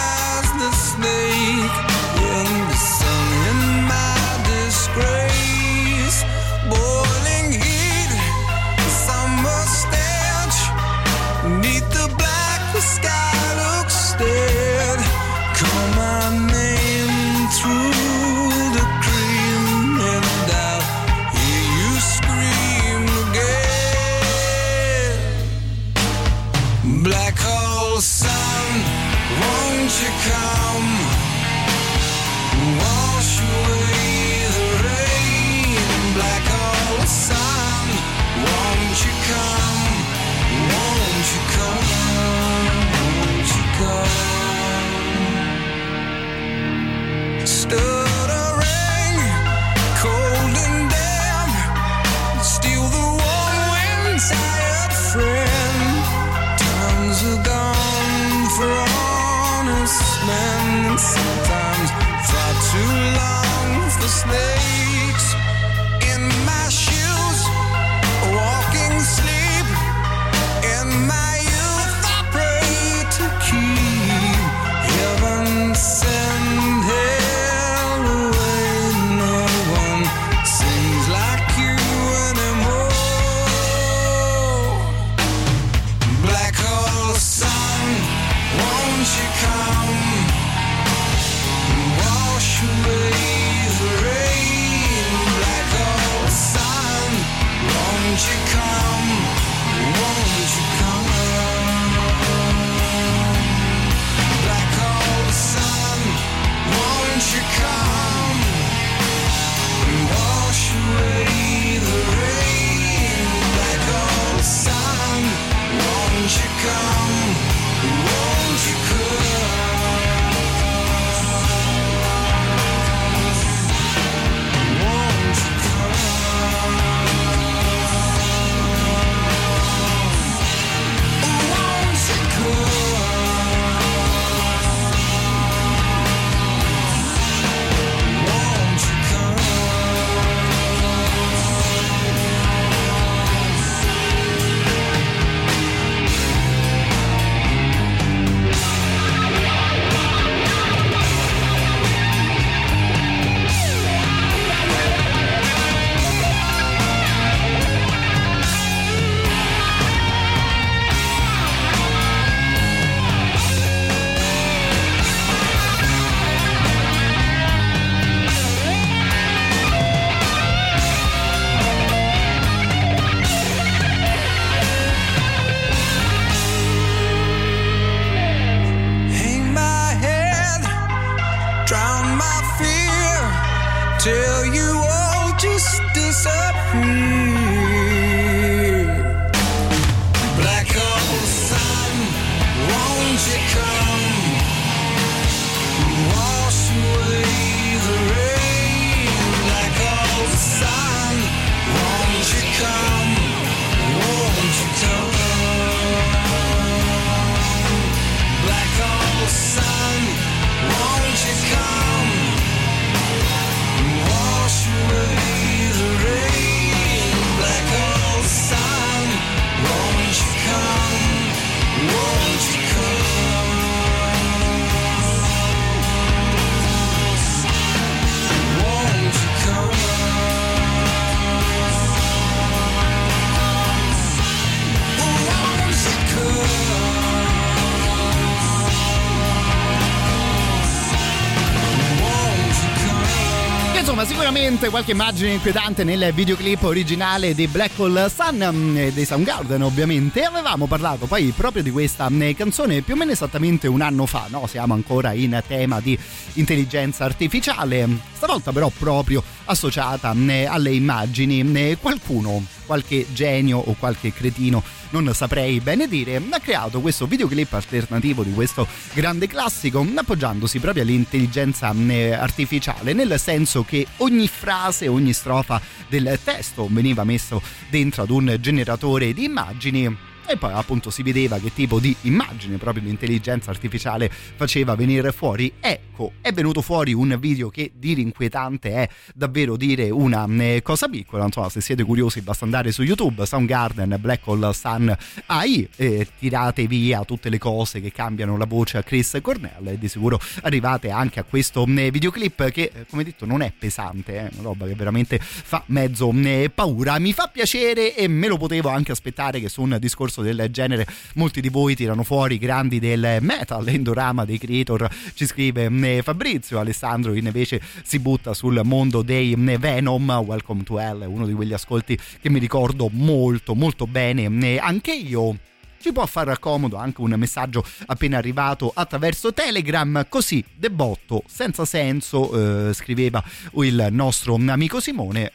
Speaker 5: sicuramente qualche immagine inquietante nel videoclip originale di Black Hole Sun mm, dei Soundgarden ovviamente. Avevamo parlato poi proprio di questa mm, canzone più o meno esattamente un anno fa, no? Siamo ancora in tema di intelligenza artificiale, stavolta però proprio associata mm, alle immagini. Qualcuno, qualche genio o qualche cretino non saprei bene dire, ha creato questo videoclip alternativo di questo grande classico appoggiandosi proprio all'intelligenza mm, artificiale, nel senso che ogni frase, ogni strofa del testo veniva messo dentro ad un generatore di immagini e poi appunto si vedeva che tipo di immagine proprio l'intelligenza artificiale faceva venire fuori. Ecco, è venuto fuori un video che dire inquietante è davvero dire una eh, cosa piccola, insomma se siete curiosi basta andare su YouTube, Soundgarden, Black Hole Sun AI e tirate via tutte le cose che cambiano la voce a Chris Cornell e di sicuro arrivate anche a questo eh, videoclip che come detto non è pesante, è una roba che veramente fa mezzo eh, paura. Mi fa piacere e me lo potevo anche aspettare che su un discorso discorso del genere. Molti di voi tirano fuori i grandi del metal l'endorama dei creator ci scrive mm, Fabrizio. Alessandro invece si butta sul mondo dei mm, Venom. Welcome to Hell uno di quegli ascolti che mi ricordo molto molto bene. Mm, anche io ci può far comodo anche un messaggio appena arrivato attraverso Telegram, così debotto, senza senso, eh, scriveva il nostro amico Simone,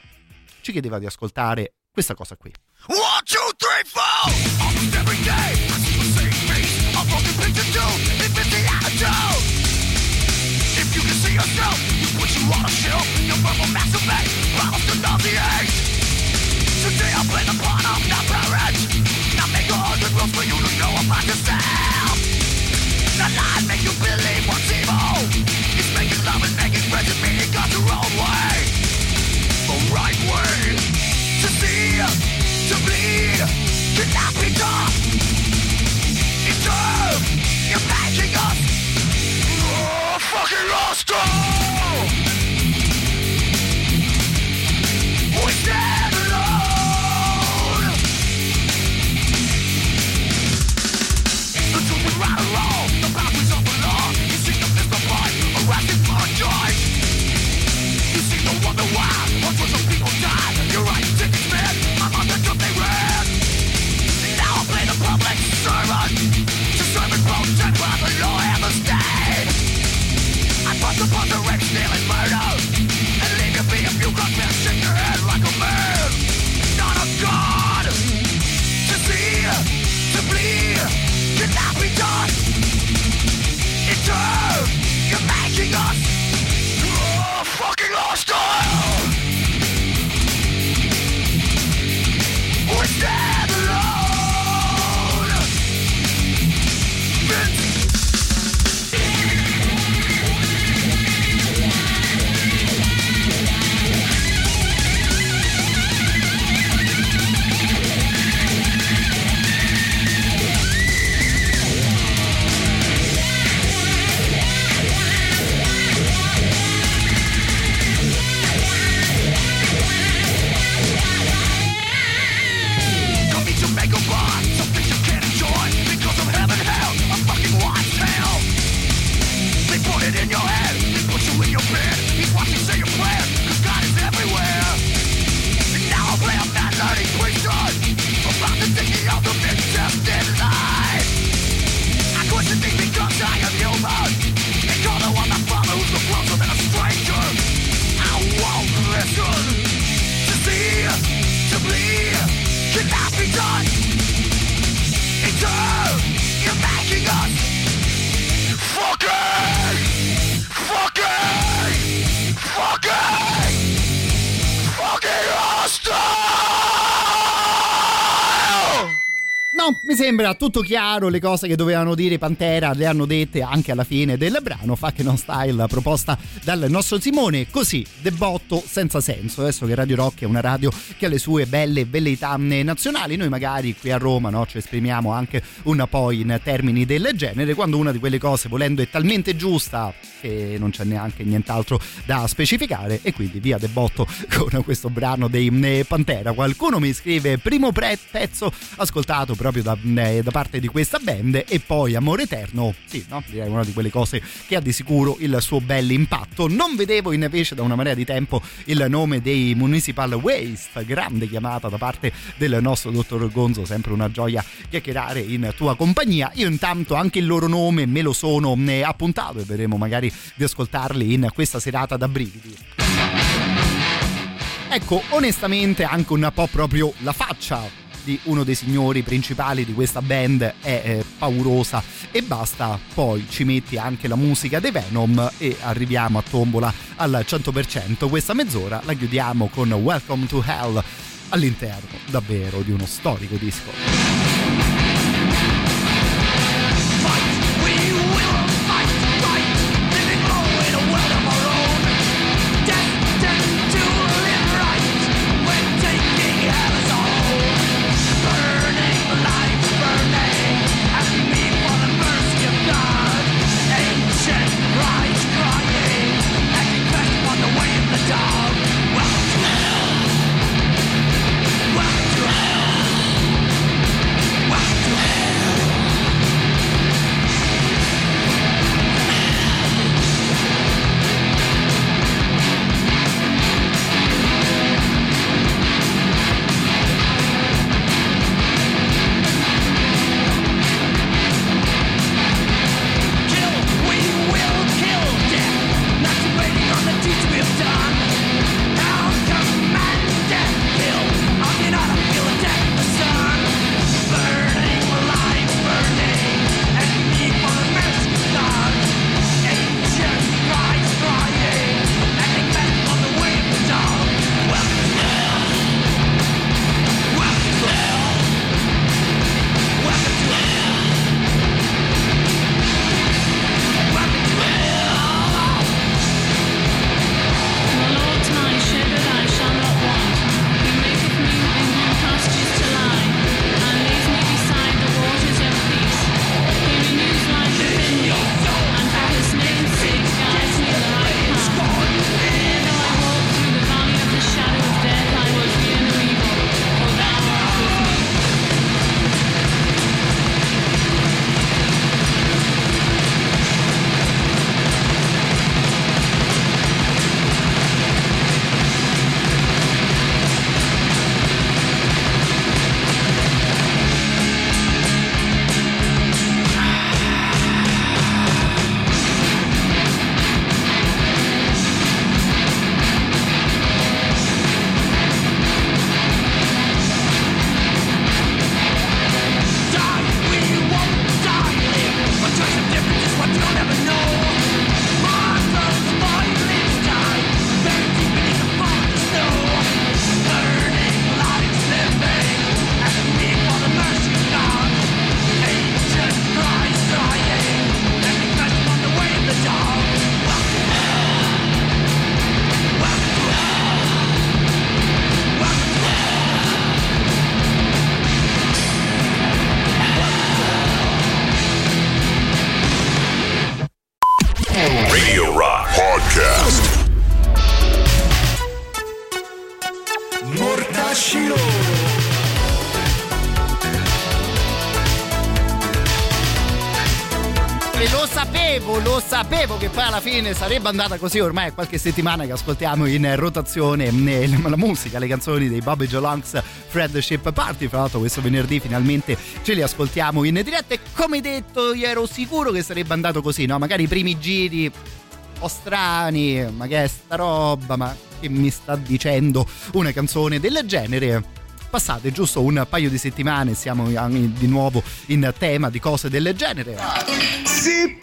Speaker 5: ci chiedeva di ascoltare questa cosa qui. One, two, three, four! Almost every day, fucking Sembra tutto chiaro, le cose che dovevano dire Pantera le hanno dette anche alla fine del brano, fa che non style proposta dal nostro Simone, così debotto senza senso, adesso che Radio Rock è una radio che ha le sue belle velleità nazionali, noi magari qui a Roma no, ci esprimiamo anche un po' in termini del genere, quando una di quelle cose volendo è talmente giusta che non c'è neanche nient'altro da specificare e quindi via debotto con questo brano dei Pantera. Qualcuno mi scrive primo pre- pezzo ascoltato proprio da, eh, da, parte di questa band e poi Amore Eterno, sì, no? direi una di quelle cose che ha di sicuro il suo bel impatto. Non vedevo invece da una marea di tempo il nome dei Municipal Waste, grande chiamata da parte del nostro dottor Gonzo, sempre una gioia chiacchierare in tua compagnia. Io intanto anche il loro nome me lo sono eh, appuntato e vedremo magari di ascoltarli in questa serata da brividi. Ecco, onestamente anche un po' proprio la faccia di uno dei signori principali di questa band è eh, paurosa e basta, poi ci metti anche la musica dei Venom e arriviamo a tombola al 100%. Questa mezz'ora la chiudiamo con Welcome to Hell all'interno davvero di uno storico disco. Fine sarebbe andata così ormai è qualche settimana che ascoltiamo in rotazione eh, la musica, le canzoni dei Bobby Jolonks Friendship Party. Fra l'altro questo venerdì finalmente ce li ascoltiamo in diretta e come detto io ero sicuro che sarebbe andato così, no? Magari i primi giri un po' strani, ma che è sta roba, ma che mi sta dicendo una canzone del genere? Passate giusto un paio di settimane siamo di nuovo in tema di cose del genere.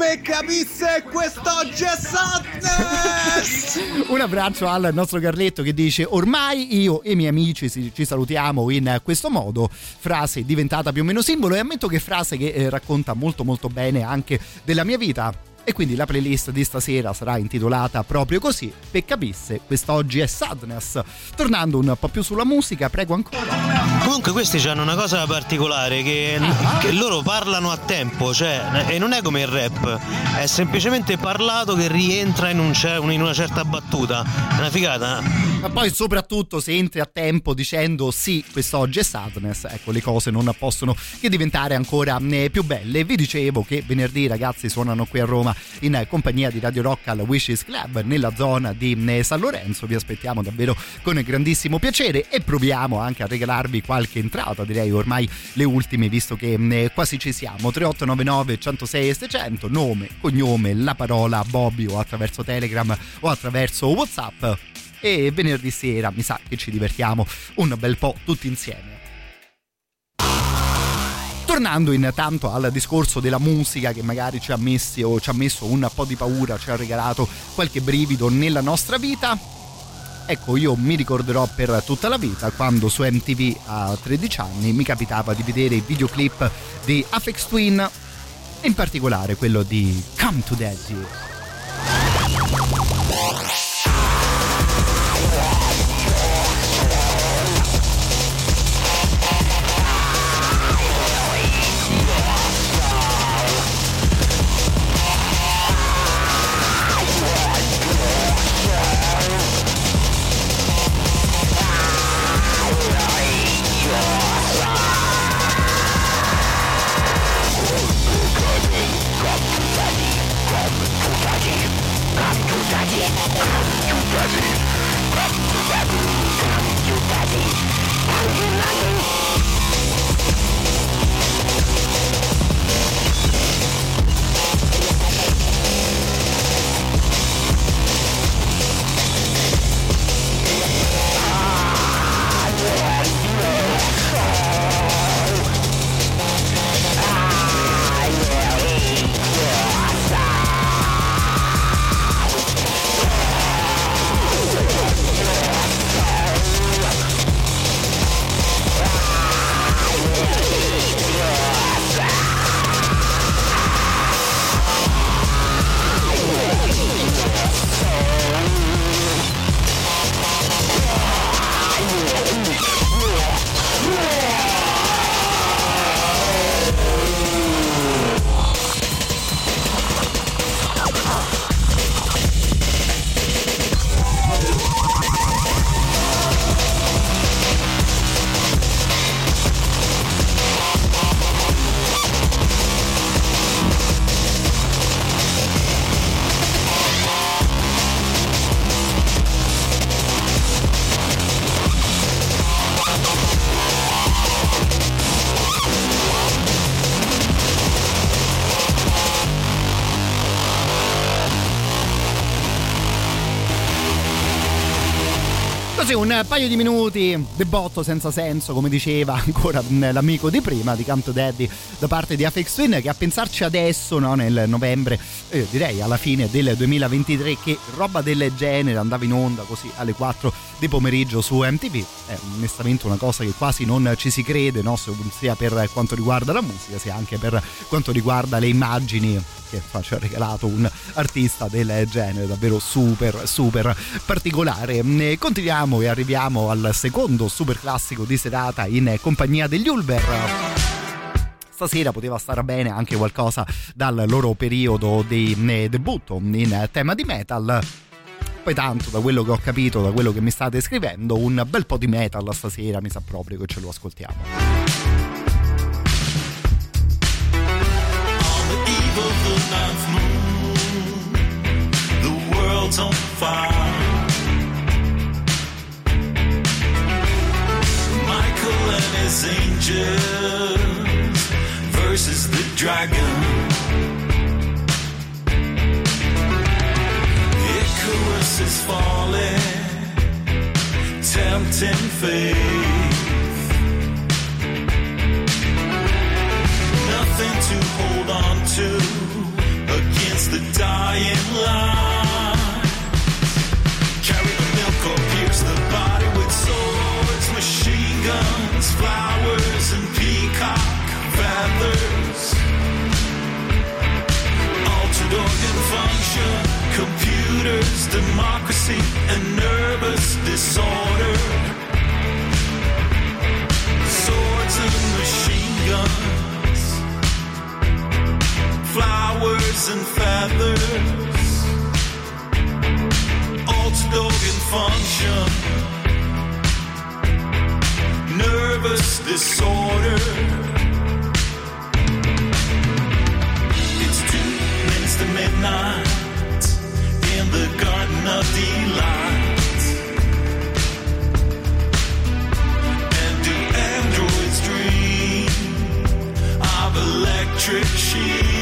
Speaker 16: Per capisse quest'oggi è sadness!
Speaker 5: Un abbraccio al nostro Carletto che dice ormai io e i miei amici ci salutiamo in questo modo. Frase diventata più o meno simbolo e ammetto che frase che eh, racconta molto molto bene anche della mia vita e quindi la playlist di stasera sarà intitolata proprio così, per capisse, quest'oggi è Sadness. Tornando un po' più sulla musica, prego ancora.
Speaker 12: Comunque questi hanno una cosa particolare che, ah. che, loro parlano a tempo, cioè, e non è come il rap, è semplicemente parlato che rientra in, un, in una certa battuta. È una figata.
Speaker 5: Ma poi soprattutto se entri a tempo dicendo sì, quest'oggi è sadness, ecco le cose non possono che diventare ancora eh, più belle. Vi dicevo che venerdì ragazzi suonano qui a Roma in compagnia di Radio Rock al Wishes Club nella zona di eh, San Lorenzo. Vi aspettiamo davvero con grandissimo piacere e proviamo anche a regalarvi qualche entrata, direi ormai le ultime visto che eh, quasi ci siamo. 3899 106 e 600, nome, cognome, la parola Bobby o attraverso Telegram o attraverso Whatsapp e venerdì sera mi sa che ci divertiamo un bel po' tutti insieme. Tornando intanto al discorso della musica che magari ci ha, messi o ci ha messo un po' di paura, ci ha regalato qualche brivido nella nostra vita, ecco io mi ricorderò per tutta la vita quando su MTV a 13 anni mi capitava di vedere i videoclip di Afex Twin in particolare quello di Come to Daddy United. Un paio di minuti di botto senza senso, come diceva ancora l'amico di prima di Canto Daddy da parte di Afex Twin, che a pensarci adesso, no, nel novembre, eh, direi alla fine del 2023, che roba del genere andava in onda così alle 4 di pomeriggio su MTV. È onestamente una cosa che quasi non ci si crede, no? sia per quanto riguarda la musica, sia anche per quanto riguarda le immagini che ci ha regalato un artista del genere davvero super super particolare continuiamo e arriviamo al secondo super classico di serata in compagnia degli Ulver. Stasera poteva stare bene anche qualcosa dal loro periodo di debutto in tema di metal. Poi tanto da quello che ho capito da quello che mi state scrivendo un bel po' di metal stasera mi sa proprio che ce lo ascoltiamo his angels versus the dragon. Icarus is falling, tempting fate. Nothing to hold on to against the dying light. Carry the milk or pierce the body with swords, machine guns, Flowers and peacock feathers. Function, computers, democracy, and nervous disorder.
Speaker 17: Swords and machine guns, flowers and feathers. Function nervous disorder. It's two minutes to midnight in the Garden of Delight. And do androids dream of electric sheep?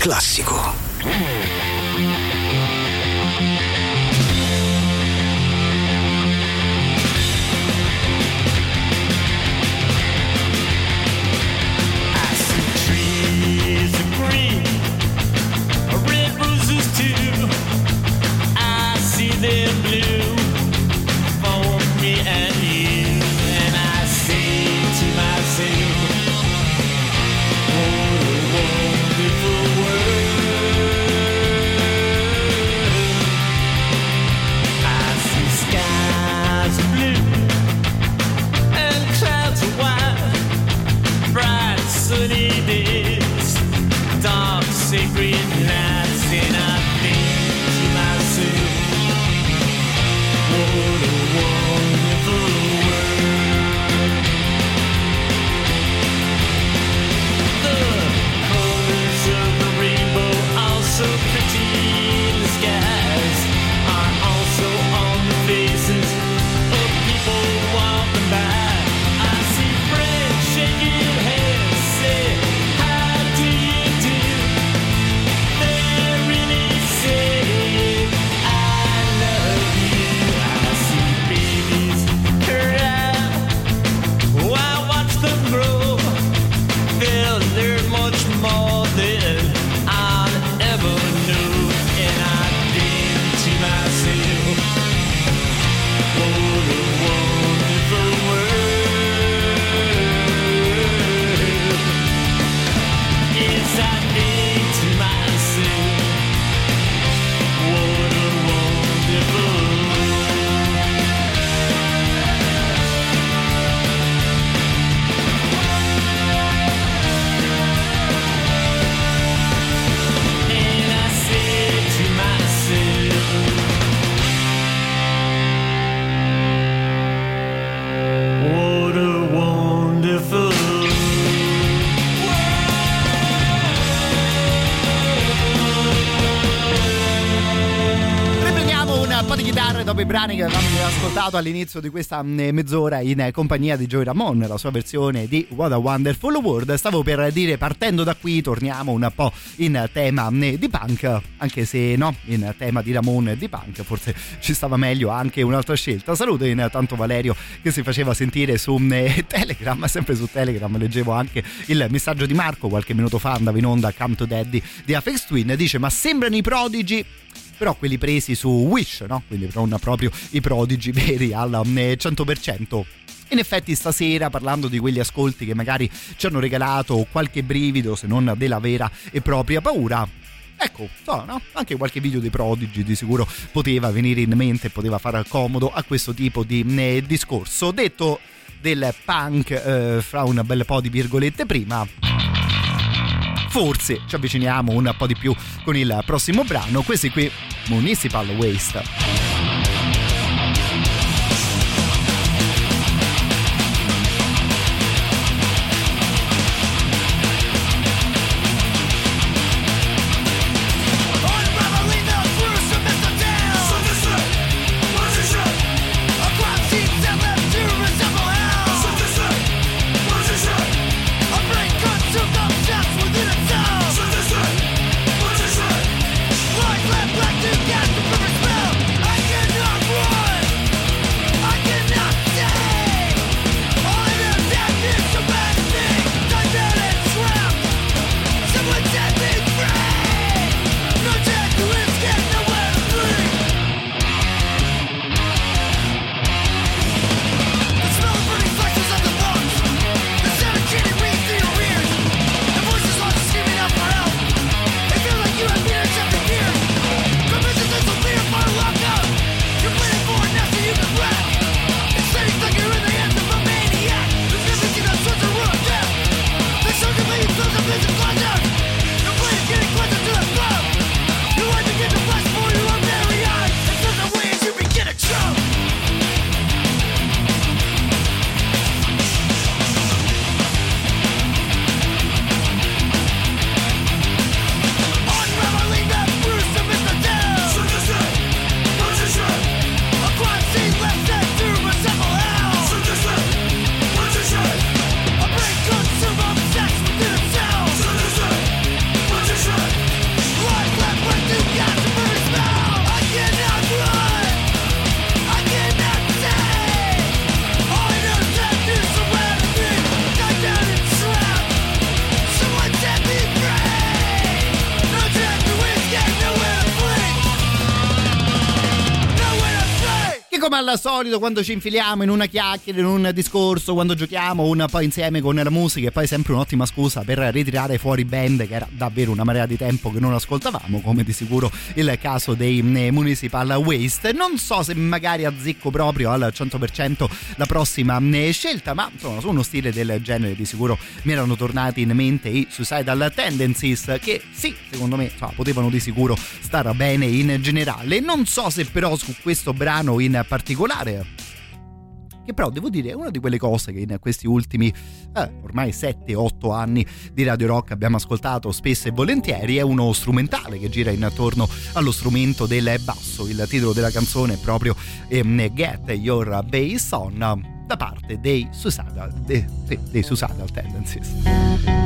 Speaker 18: classico.
Speaker 5: Ascoltato all'inizio di questa mm, mezz'ora in compagnia di Joy Ramon, la sua versione di What a Wonderful World. Stavo per dire, partendo da qui, torniamo un po' in tema mm, di punk, anche se no, in tema di Ramon di punk, forse ci stava meglio anche un'altra scelta. Saluto intanto Valerio che si faceva sentire su mm, Telegram, sempre su Telegram, leggevo anche il messaggio di Marco qualche minuto fa, andava in onda Come to Daddy di Afex Twin, dice ma sembrano i prodigi però quelli presi su Wish, no? Quindi non proprio i prodigi veri al 100%. In effetti stasera parlando di quegli ascolti che magari ci hanno regalato qualche brivido se non della vera e propria paura, Ecco, so, no? anche qualche video dei prodigi di sicuro poteva venire in mente, poteva far comodo a questo tipo di eh, discorso. Detto del punk eh, fra un bel po' di virgolette prima forse ci avviciniamo un po' di più con il prossimo brano, questi qui Municipal Waste. Solito quando ci infiliamo in una chiacchiera, in un discorso, quando giochiamo un po' insieme con la musica e poi sempre un'ottima scusa per ritirare fuori band che era davvero una marea di tempo che non ascoltavamo, come di sicuro il caso dei eh, Municipal Waste. Non so se magari azzecco proprio al 100% la prossima eh, scelta, ma insomma su uno stile del genere di sicuro mi erano tornati in mente i Suicidal Tendencies che sì, secondo me insomma, potevano di sicuro stare bene in generale. Non so se però su questo brano in particolare particolare. Che però devo dire è una di quelle cose che in questi ultimi eh, ormai 7-8 anni di Radio Rock abbiamo ascoltato spesso e volentieri è uno strumentale che gira intorno allo strumento del basso il titolo della canzone è proprio ehm, Get Your Bass On da parte dei Suicidal, dei, dei Suicidal Tendencies.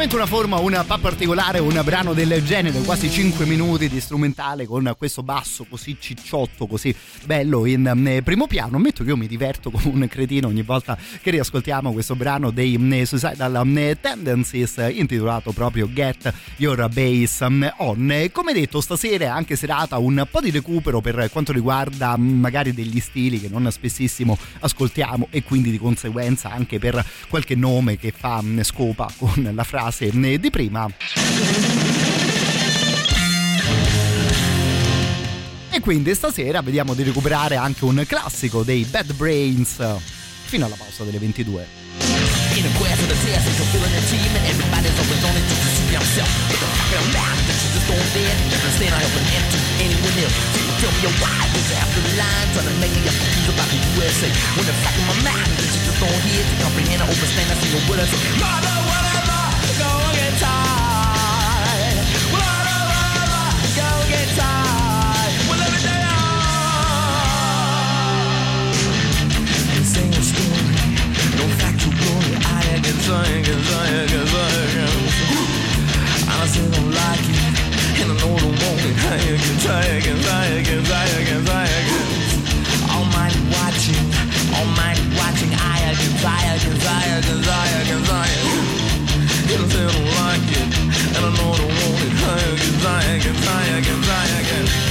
Speaker 5: Sicuramente una forma un po' particolare, un brano del genere, quasi 5 minuti di strumentale con questo basso così cicciotto, così bello in eh, primo piano. Ammetto che io mi diverto come un cretino ogni volta che riascoltiamo questo brano dei eh, Suicidal eh, Tendencies intitolato proprio Get Your Bass On. Come detto, stasera è anche serata un po' di recupero per quanto riguarda mm, magari degli stili che non spessissimo ascoltiamo e quindi di conseguenza anche per qualche nome che fa mm, scopa con la frase di prima. Quindi stasera vediamo di recuperare anche un classico dei Bad Brains fino alla pausa delle 22. In a quest of the test, it's a feeling of achievement. Everybody's always on it just to see yourself. Fact that I'm mad that you just don't dare. Never stand out and empty anyone else. You tell me why is after the line trying to make me up confused about the USA. When the fact in my mind that you just don't hear to comprehend or understand a single word I say. Mother, whatever, go and get thing is thing is thing. Honestly, don't like it, and I know I don't want it. Thing is thing is thing is thing is thing. Almighty watching, Almighty watching. I desire, desire, desire, desire. Honestly, I don't like it, and I know I don't want it. Thing is thing is thing is thing is.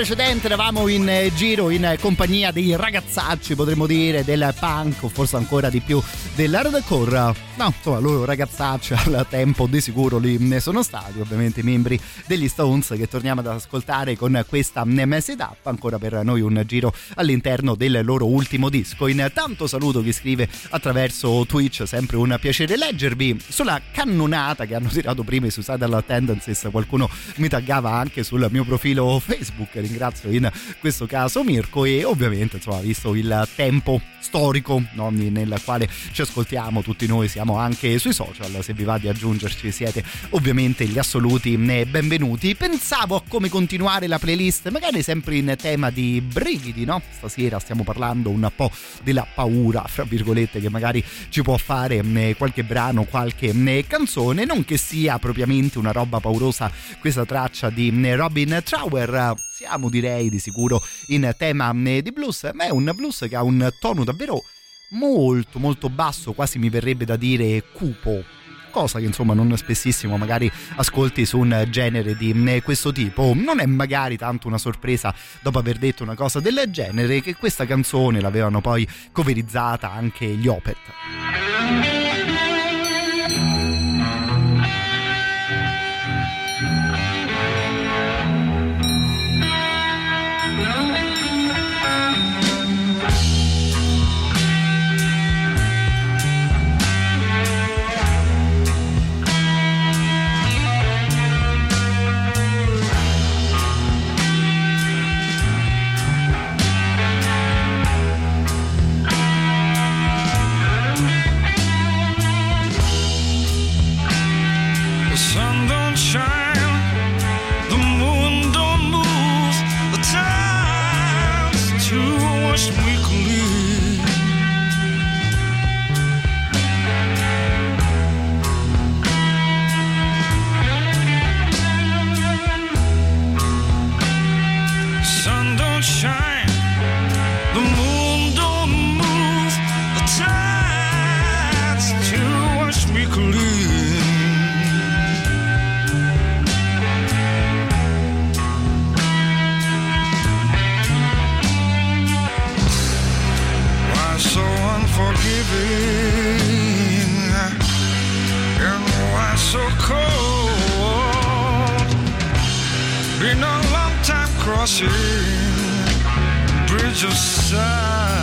Speaker 5: Precedente eravamo in eh, giro in compagnia dei ragazzacci, potremmo dire, del punk o forse ancora di più dell'hardcore. No, insomma, loro ragazzacci al tempo di sicuro lì ne sono stati, ovviamente membri degli Stones che torniamo ad ascoltare con questa it up, ancora per noi un giro all'interno del loro ultimo disco. Intanto saluto chi scrive attraverso Twitch, sempre un piacere leggervi sulla cannonata che hanno tirato prima i Suicidal Tendencies, qualcuno mi taggava anche sul mio profilo Facebook, ringrazio in questo caso Mirko e ovviamente insomma visto il tempo storico no, nel quale ci ascoltiamo tutti noi siamo anche sui social se vi va di aggiungerci siete ovviamente gli assoluti benvenuti. Pensavo a come continuare la playlist magari sempre in tema di brividi no? Stasera stiamo parlando un po' della paura fra virgolette che magari ci può fare qualche brano qualche canzone non che sia propriamente una roba paurosa questa traccia di Robin Trower. Siamo direi di sicuro in tema di blues ma è un blues che ha un tono davvero molto molto basso quasi mi verrebbe da dire cupo cosa che insomma non spessissimo magari ascolti su un genere di questo tipo. Non è magari tanto una sorpresa dopo aver detto una cosa del genere che questa canzone l'avevano poi coverizzata anche gli Opet. crossing bridge of sighs.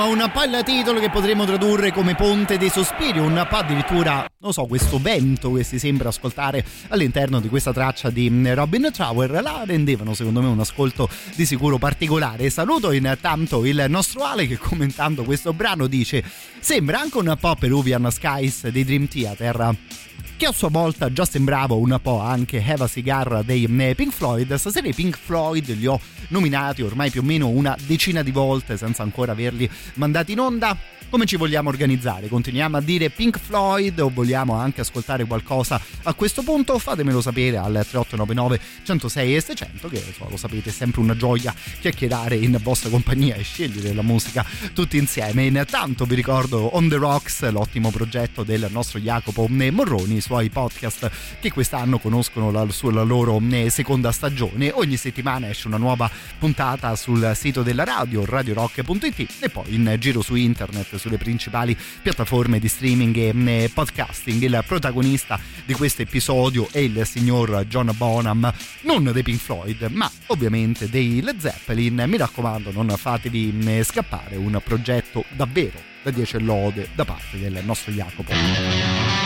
Speaker 5: Insomma, un po' il titolo che potremmo tradurre come Ponte dei Sospiri, un po' addirittura, non so, questo vento che si sembra ascoltare all'interno di questa traccia di mm, Robin Trower la rendevano secondo me un ascolto di sicuro particolare. Saluto intanto il nostro Ale che commentando questo brano dice sembra anche un po' Peruvian Skies dei Dream Theater che a sua volta già sembrava un po' anche Eva Cigar dei mm, Pink Floyd. Stasera i Pink Floyd li ho nominati ormai più o meno una decina di volte senza ancora averli mandati in onda come ci vogliamo organizzare? Continuiamo a dire Pink Floyd o vogliamo anche ascoltare qualcosa a questo punto? Fatemelo sapere al 3899 106 e 600 che lo sapete è sempre una gioia chiacchierare in vostra compagnia e scegliere la musica tutti insieme. Intanto vi ricordo On The Rocks, l'ottimo progetto del nostro Jacopo Morroni, i suoi podcast che quest'anno conoscono la, la loro eh, seconda stagione. Ogni settimana esce una nuova puntata sul sito della radio, radiorock.it e poi in giro su internet sulle principali piattaforme di streaming e eh, podcasting. Il protagonista di questo episodio è il signor John Bonham, non dei Pink Floyd, ma ovviamente dei Led Zeppelin. Mi raccomando, non fatevi eh, scappare un progetto davvero da 10 lode da parte del nostro Jacopo.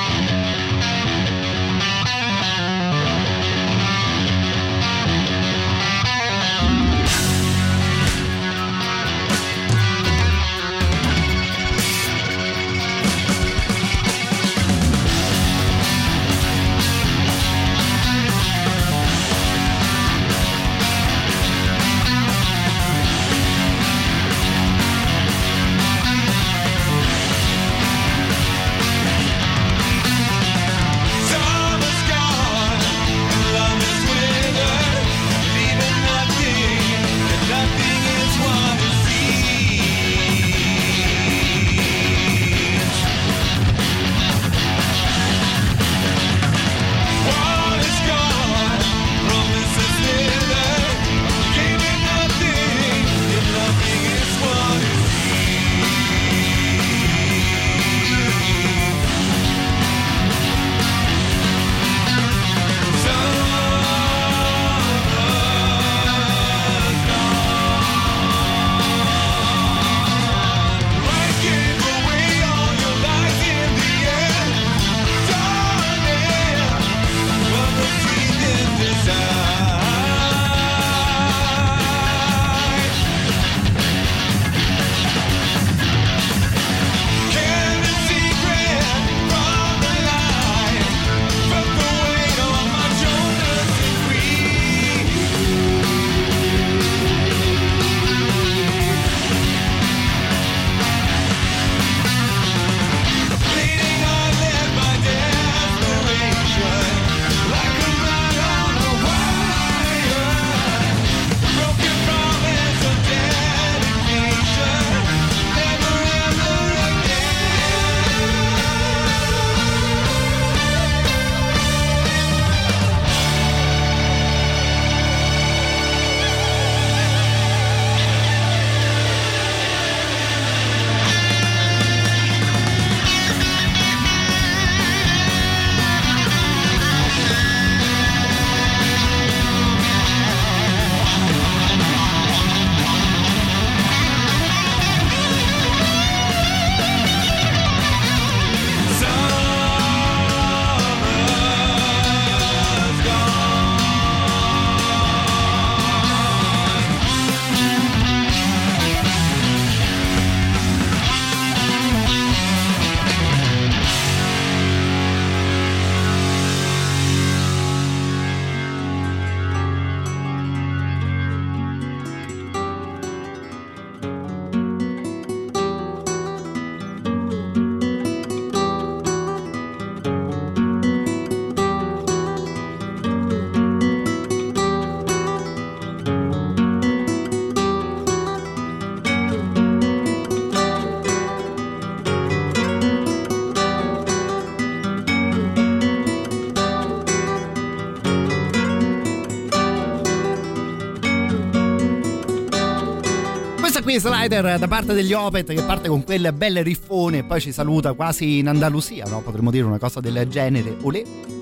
Speaker 5: Qui Slider da parte degli Opet che parte con quel bel riffone e poi ci saluta quasi in Andalusia, no? Potremmo dire una cosa del genere. Olè.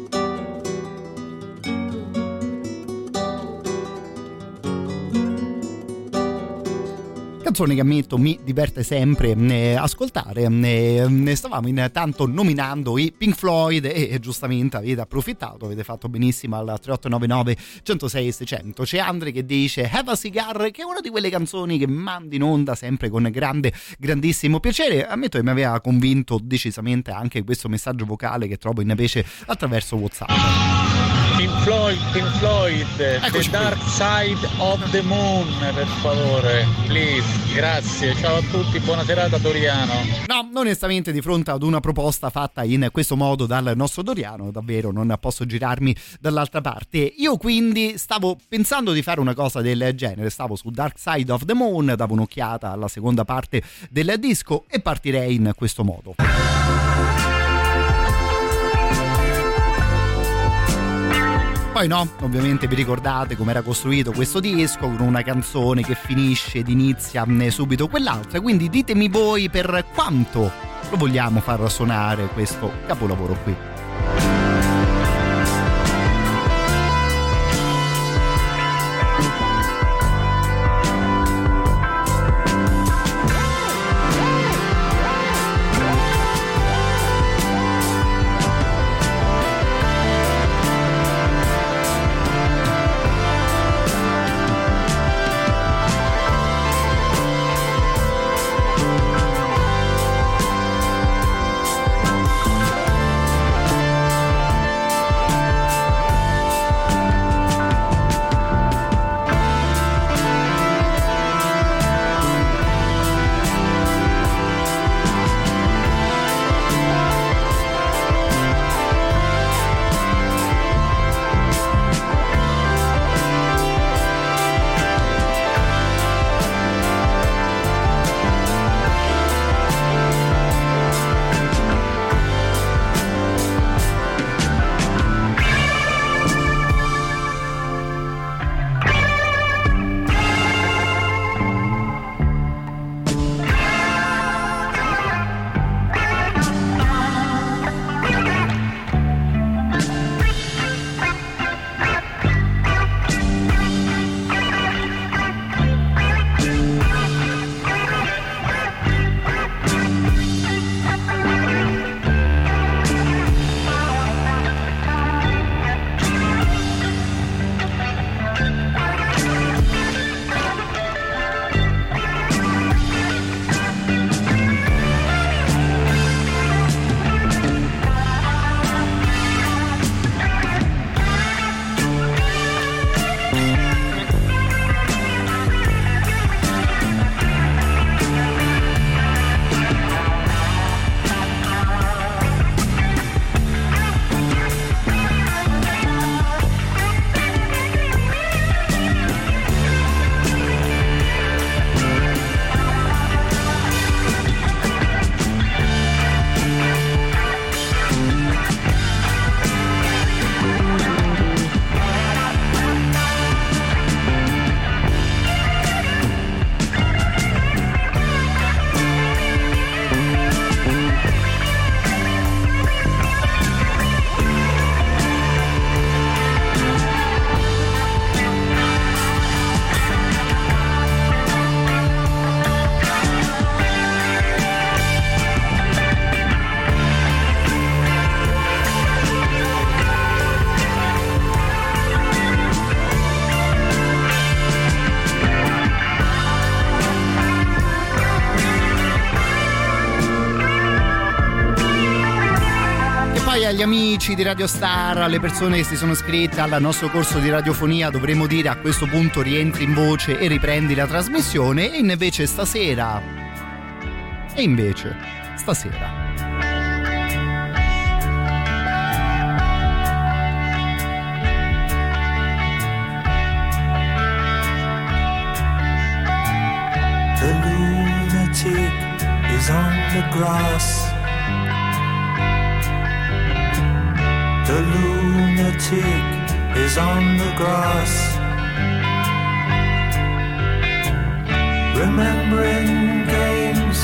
Speaker 5: Canzone che ammetto mi diverte sempre eh, ascoltare. Eh, stavamo intanto nominando i Pink Floyd e, e, giustamente avete approfittato, avete fatto benissimo al 3899 106 600. C'è Andre che dice Have a Cigar, che è una di quelle canzoni che mandi in onda sempre con grande, grandissimo piacere. Ammetto che mi aveva convinto decisamente anche questo messaggio vocale che trovo invece attraverso WhatsApp.
Speaker 19: Floyd, Pink Floyd,
Speaker 5: Eccoci
Speaker 19: The Dark Side of the Moon, per favore, please, grazie, ciao a tutti, buona serata Doriano.
Speaker 5: No, onestamente di fronte ad una proposta fatta in questo modo dal nostro Doriano, davvero non posso girarmi dall'altra parte. Io quindi stavo pensando di fare una cosa del genere, stavo su Dark Side of the Moon, davo un'occhiata alla seconda parte del disco e partirei in questo modo. Poi no, ovviamente vi ricordate come era costruito questo disco con una canzone che finisce ed inizia mm, subito quell'altra, quindi ditemi voi per quanto lo vogliamo far suonare questo capolavoro qui. Agli amici di Radio Star, alle persone che si sono iscritte al nostro corso di radiofonia, dovremmo dire a questo punto rientri in voce e riprendi la trasmissione. E invece stasera. E invece stasera.
Speaker 18: The lunatic is on the grass. The lunatic is on the grass. Remembering games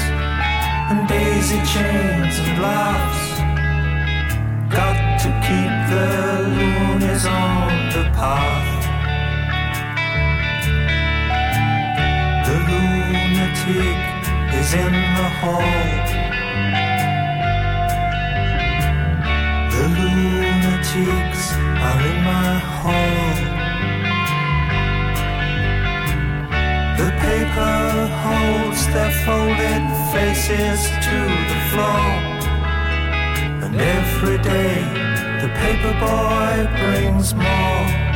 Speaker 18: and daisy chains and laughs. Got to keep the loonies on the path. The lunatic is in the hall. Lunatics are in my hall. The paper holds their folded faces to the floor. And every day the paper boy brings more.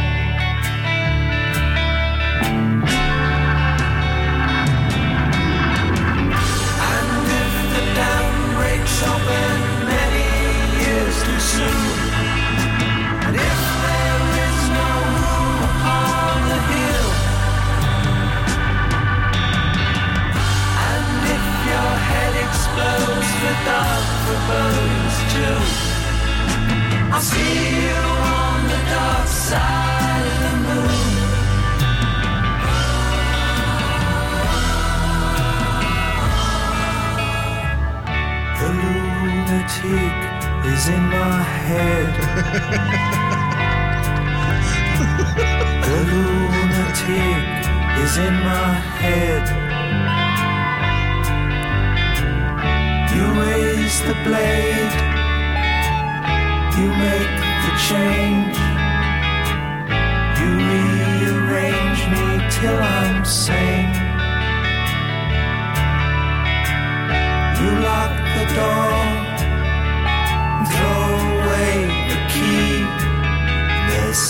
Speaker 18: Is in my head. the lunatic is in my head. You raise the blade, you make the change. You rearrange me till I'm sane. You lock the door,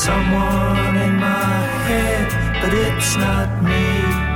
Speaker 18: someone in my head, but it's not me.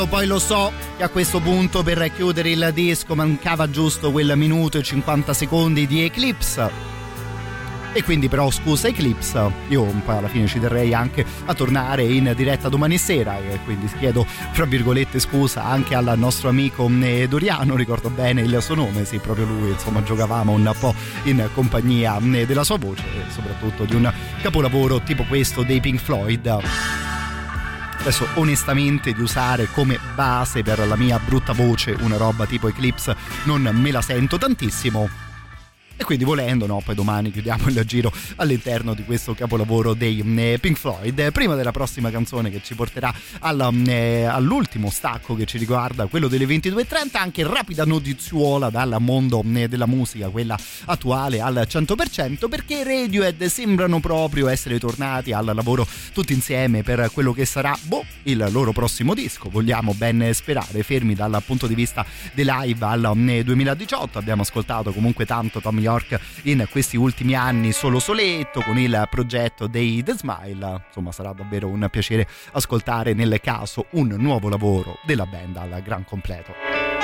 Speaker 5: Io poi lo so che a questo punto per chiudere il disco mancava giusto quel minuto e 50 secondi di Eclipse. E quindi però scusa Eclipse, io alla fine ci terrei anche a tornare in diretta domani sera e quindi chiedo fra virgolette scusa anche al nostro amico eh, Doriano, ricordo bene il suo nome, sì proprio lui, insomma giocavamo un po' in compagnia eh, della sua voce e soprattutto di un capolavoro tipo questo dei Pink Floyd adesso onestamente di usare come base per la mia brutta voce una roba tipo Eclipse non me la sento tantissimo e quindi volendo, no, poi domani chiudiamo il giro all'interno di questo capolavoro dei eh, Pink Floyd. Prima della prossima canzone che ci porterà alla, eh, all'ultimo stacco che ci riguarda, quello delle 22.30, anche rapida notiziuola dal mondo eh, della musica, quella attuale al 100%, perché Radiohead sembrano proprio essere tornati al lavoro tutti insieme per quello che sarà, boh, il loro prossimo disco. Vogliamo ben sperare, fermi dal punto di vista dei live al 2018. Abbiamo ascoltato comunque tanto Tom York in questi ultimi anni solo soletto con il progetto dei The Smile. Insomma sarà davvero un piacere ascoltare nel caso un nuovo lavoro della band al gran completo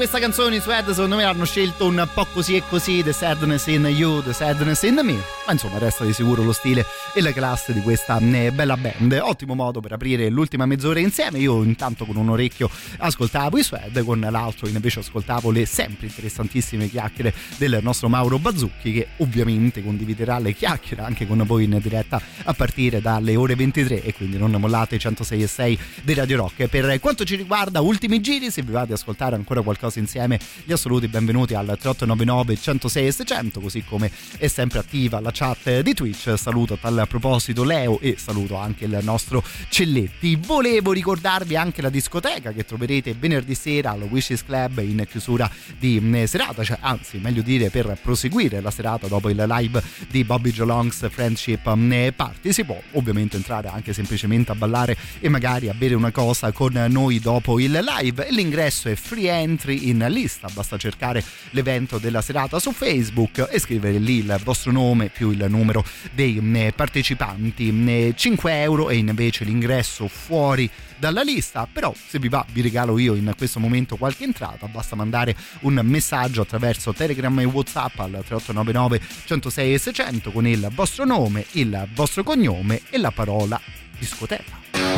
Speaker 5: questa canzone i Sued secondo me hanno scelto un po' così e così The Sadness in You, The Sadness in Me. Ma insomma resta di sicuro lo stile e la classe di questa eh, bella band. Ottimo modo per aprire l'ultima mezz'ora insieme. Io intanto con un orecchio ascoltavo i Sued con l'altro invece ascoltavo le sempre interessantissime chiacchiere del nostro Mauro Bazzucchi che ovviamente condividerà le chiacchiere anche con voi in diretta a partire dalle ore 23 e quindi non mollate 106 e 6 di Radio Rock. Per quanto ci riguarda ultimi giri se vi va di ascoltare ancora qualcosa insieme gli assoluti benvenuti al 3899 106 e 600 così come è sempre attiva la chat di Twitch. Saluto a tal proposito Leo e saluto anche il nostro Celletti. Volevo ricordarvi anche la discoteca che troverete venerdì sera al Wishes Club in chiusura di mm, serata cioè anzi meglio dire per proseguire la serata dopo il live di Bobby Jolongs Friendship mm, Party si può ovviamente entrare anche semplicemente a ballare e magari a bere una cosa con noi dopo il live. L'ingresso è free entry in lista basta cercare l'evento della serata su Facebook e scrivere lì il vostro nome più il numero dei mm, partecipanti. 5 euro e invece l'ingresso fuori dalla lista però se vi va vi regalo io in questo momento qualche entrata basta mandare un messaggio attraverso Telegram e Whatsapp al 3899 106 e 600 con il vostro nome il vostro cognome e la parola discoteca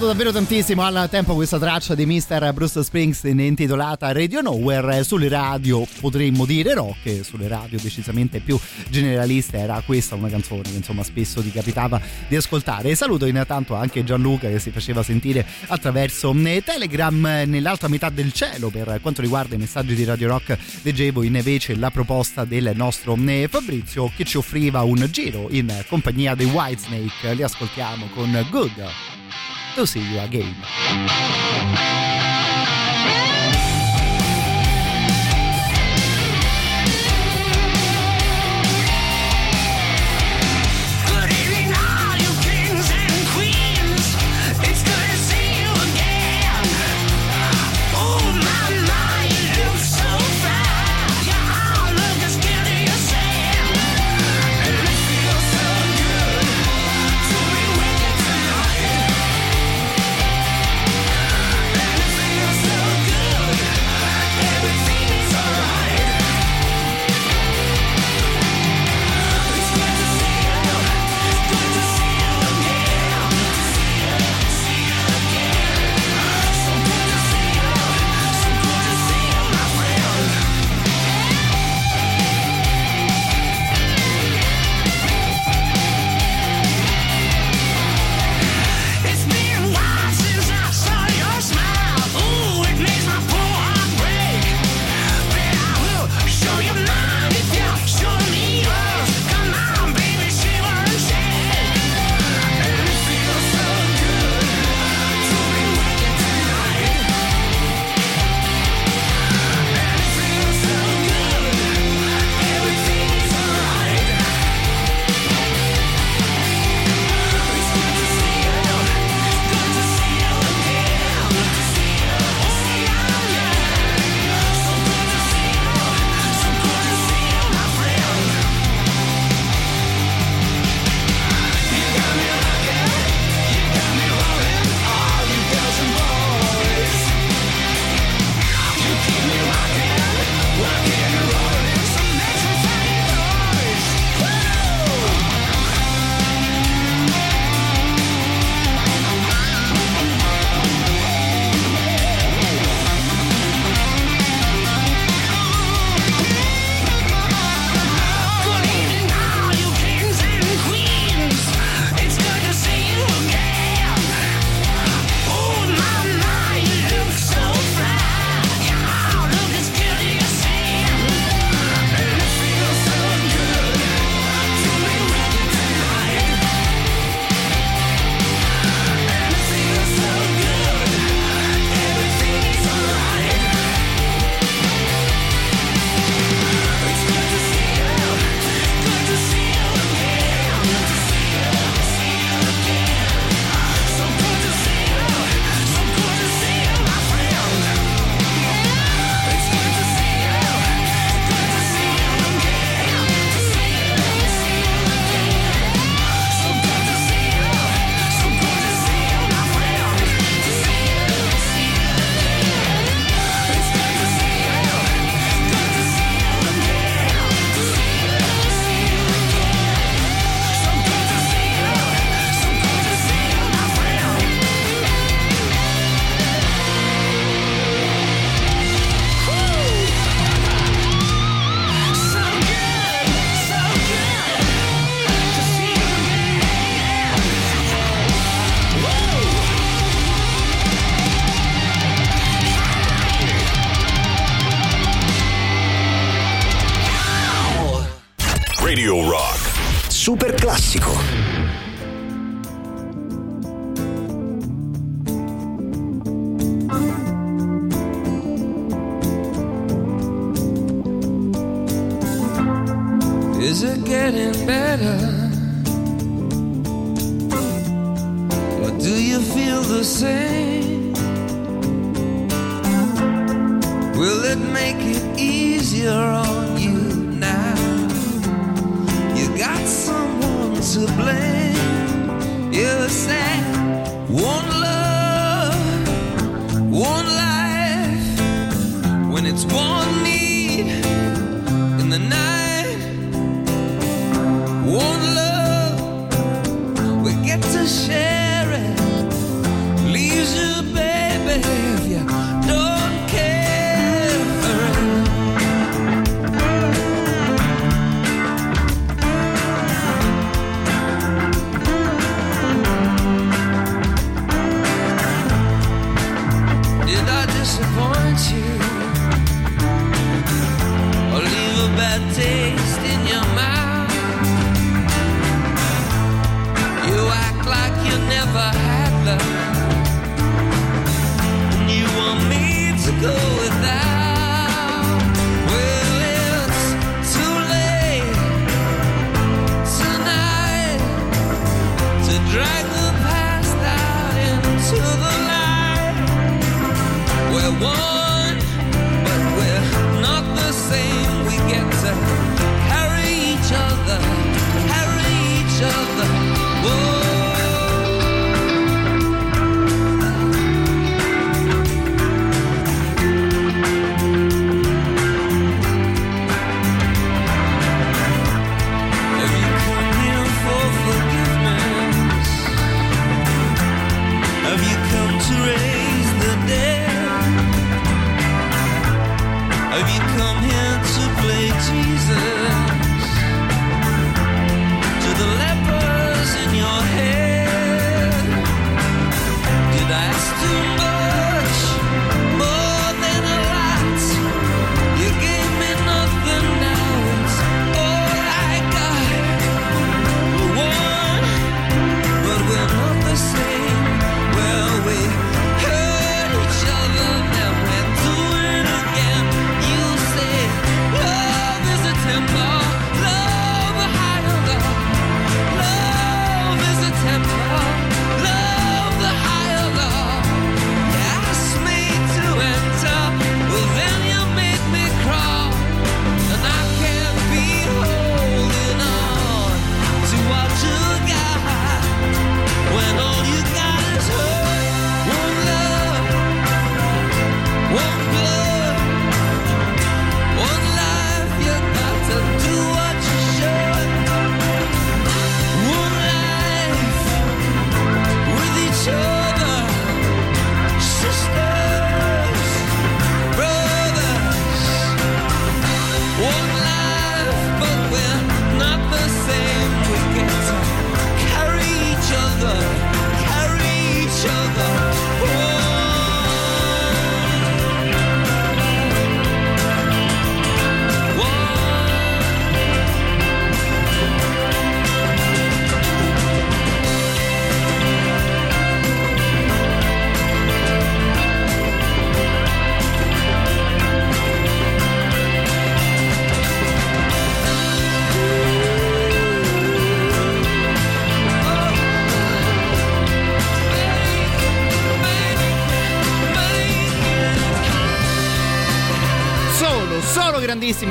Speaker 20: girato davvero tantissimo al tempo questa traccia di Mr. Bruce Springsteen intitolata Radio Nowhere sulle radio potremmo dire rock sulle radio decisamente più generaliste era questa una canzone che insomma spesso ti capitava di ascoltare. E saluto intanto anche Gianluca che si faceva sentire attraverso eh, Telegram nell'altra metà del cielo per quanto riguarda i messaggi di Radio Rock. Leggevo invece la proposta del nostro eh, Fabrizio che ci offriva un giro in compagnia dei Whitesnake. Li ascoltiamo con Good to see you again.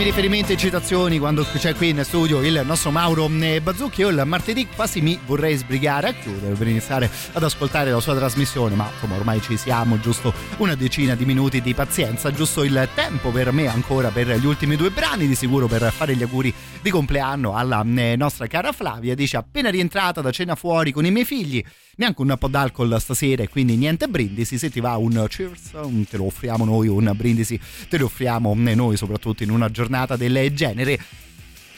Speaker 5: Riferimenti e citazioni quando c'è qui in studio il nostro Mauro eh, Bazzucchi. Io il martedì quasi mi vorrei sbrigare a chiudere per iniziare ad ascoltare la sua trasmissione, ma insomma ormai ci siamo, giusto una decina di minuti di pazienza, giusto il tempo per me ancora per gli ultimi due brani, di sicuro per fare gli auguri di compleanno alla eh, nostra cara Flavia. Dice appena rientrata da cena fuori con i miei figli neanche un po' d'alcol stasera e quindi niente brindisi. Se ti va un cheers te lo offriamo noi un brindisi te lo offriamo noi soprattutto in una giornata del genere.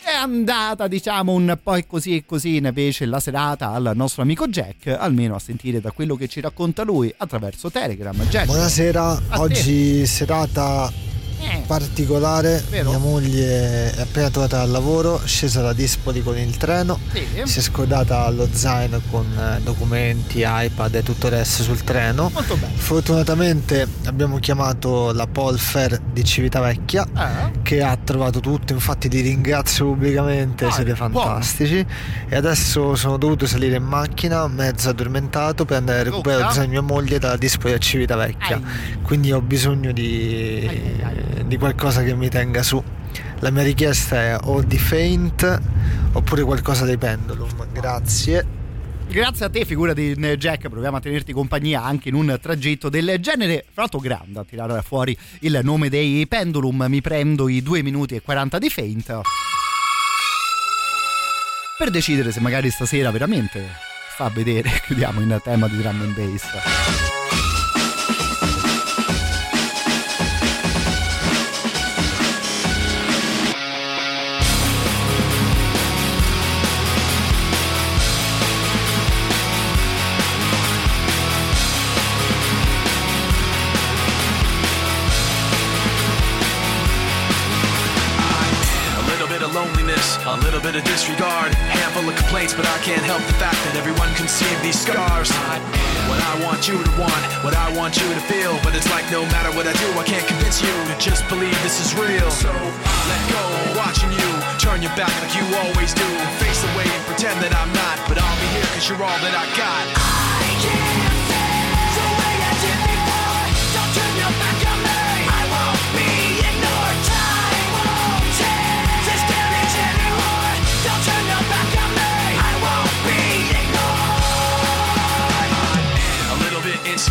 Speaker 5: È andata diciamo un po' così e così invece la serata al nostro amico Jack almeno a sentire da quello che ci racconta lui attraverso Telegram. Jack
Speaker 21: Buonasera, oggi serata
Speaker 5: Eh,
Speaker 21: particolare.
Speaker 5: Vero?
Speaker 21: Mia moglie è appena tornata dal lavoro, scesa da Dispoli con il treno,
Speaker 5: Sì.
Speaker 21: si è scordata lo zaino con eh, documenti, iPad e tutto il resto sul treno.
Speaker 5: Molto bene.
Speaker 21: Fortunatamente abbiamo chiamato la Polfer di Civitavecchia
Speaker 5: Ah.
Speaker 21: che ha trovato tutto, infatti ti ringrazio pubblicamente,
Speaker 5: Ah,
Speaker 21: siete
Speaker 5: buono.
Speaker 21: fantastici. E adesso sono dovuto salire in macchina, mezzo addormentato, per andare a recuperare
Speaker 5: Luca?
Speaker 21: lo zaino di mia moglie dalla Dispoli a Civitavecchia. Quindi ho bisogno di, di qualcosa che mi tenga su. La mia richiesta è o di Faint oppure qualcosa dei Pendulum. Grazie.
Speaker 5: Grazie a te, figurati eh, Jack, proviamo a tenerti compagnia anche in un tragitto del genere. Fra l'altro grande a tirare fuori il nome dei Pendulum, mi prendo i 2 minuti e 40 di Faint. Per decidere se magari stasera veramente sta a vedere, chiudiamo in tema di drum and bass.
Speaker 2: Little bit of
Speaker 20: disregard. Handful of complaints, but I can't help the fact that everyone can see these scars. What I want you to want, what I want you to feel. But it's like no matter what I do, I can't convince you to just believe this is real. So let go, watching you turn your back like you always do. Face away and pretend that I'm not, but I'll be here cause you're all that I got. I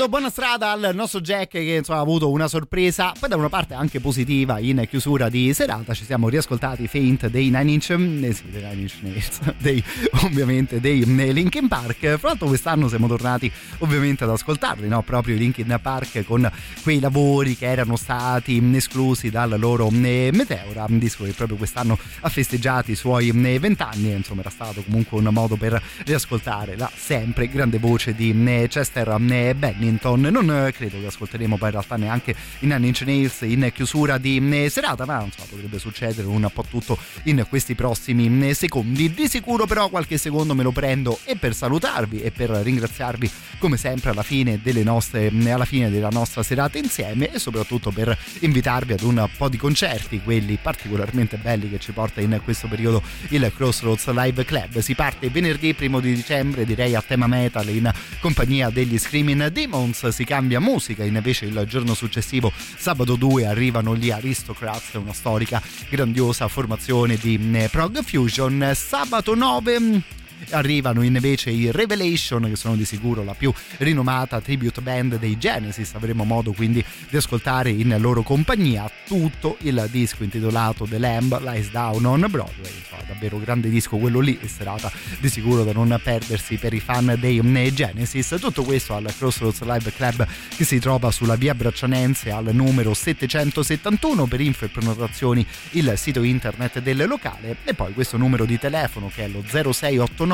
Speaker 5: Augurando buona strada al nostro Jack che insomma, ha avuto una sorpresa, poi da una parte anche positiva in chiusura di serata ci siamo riascoltati Faint dei Nine Inch, eh sì, dei Nine Inch Nails, dei, ovviamente dei Linkin Park. Fra l'altro quest'anno siamo tornati ovviamente ad ascoltarli, no? proprio i Linkin Park con quei lavori che erano stati esclusi dal loro eh, Meteora, un disco che proprio quest'anno ha festeggiato i suoi eh, vent'anni, insomma era stato comunque un modo per riascoltare la sempre grande voce di eh, Chester eh, Bennington. Non eh, credo che ascolteremo poi in realtà neanche i Nine Inch Nails in chiusura di eh, serata, ma insomma potrebbe succedere un po' tutto in questi prossimi eh, secondi. Di sicuro però qualche secondo me lo prendo e per salutarvi e per ringraziarvi come sempre alla fine nostre alla fine della nostra serata insieme e soprattutto per invitarvi ad un po' di concerti, quelli particolarmente belli che ci porta in questo periodo il Crossroads Live Club. Si parte venerdì primo di dicembre, direi a tema metal in compagnia degli Screaming Demons, si cambia musica, invece il giorno successivo, sabato 2, arrivano gli Aristocrats, una storica grandiosa formazione di eh, prog fusion. Sabato 9 arrivano invece i Revelation che sono di sicuro la più rinomata tribute band dei Genesis. Avremo modo quindi di ascoltare in loro compagnia tutto il disco intitolato The Lamb Lies Down on Broadway. Insomma, davvero grande disco quello lì e serata di sicuro da non perdersi per i fan dei Genesis. Tutto questo al Crossroads Live Club che si trova sulla via Braccianense al numero 771 per info e prenotazioni il sito internet del locale e poi questo numero di telefono che è lo 0689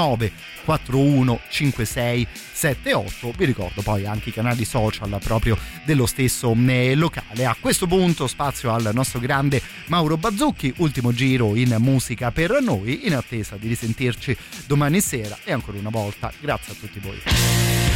Speaker 5: 415678 vi ricordo poi anche i canali social proprio dello stesso eh, locale. A questo punto spazio al nostro grande Mauro Bazzucchi ultimo giro in musica per noi in attesa di risentirci domani sera e ancora una volta. Grazie a tutti voi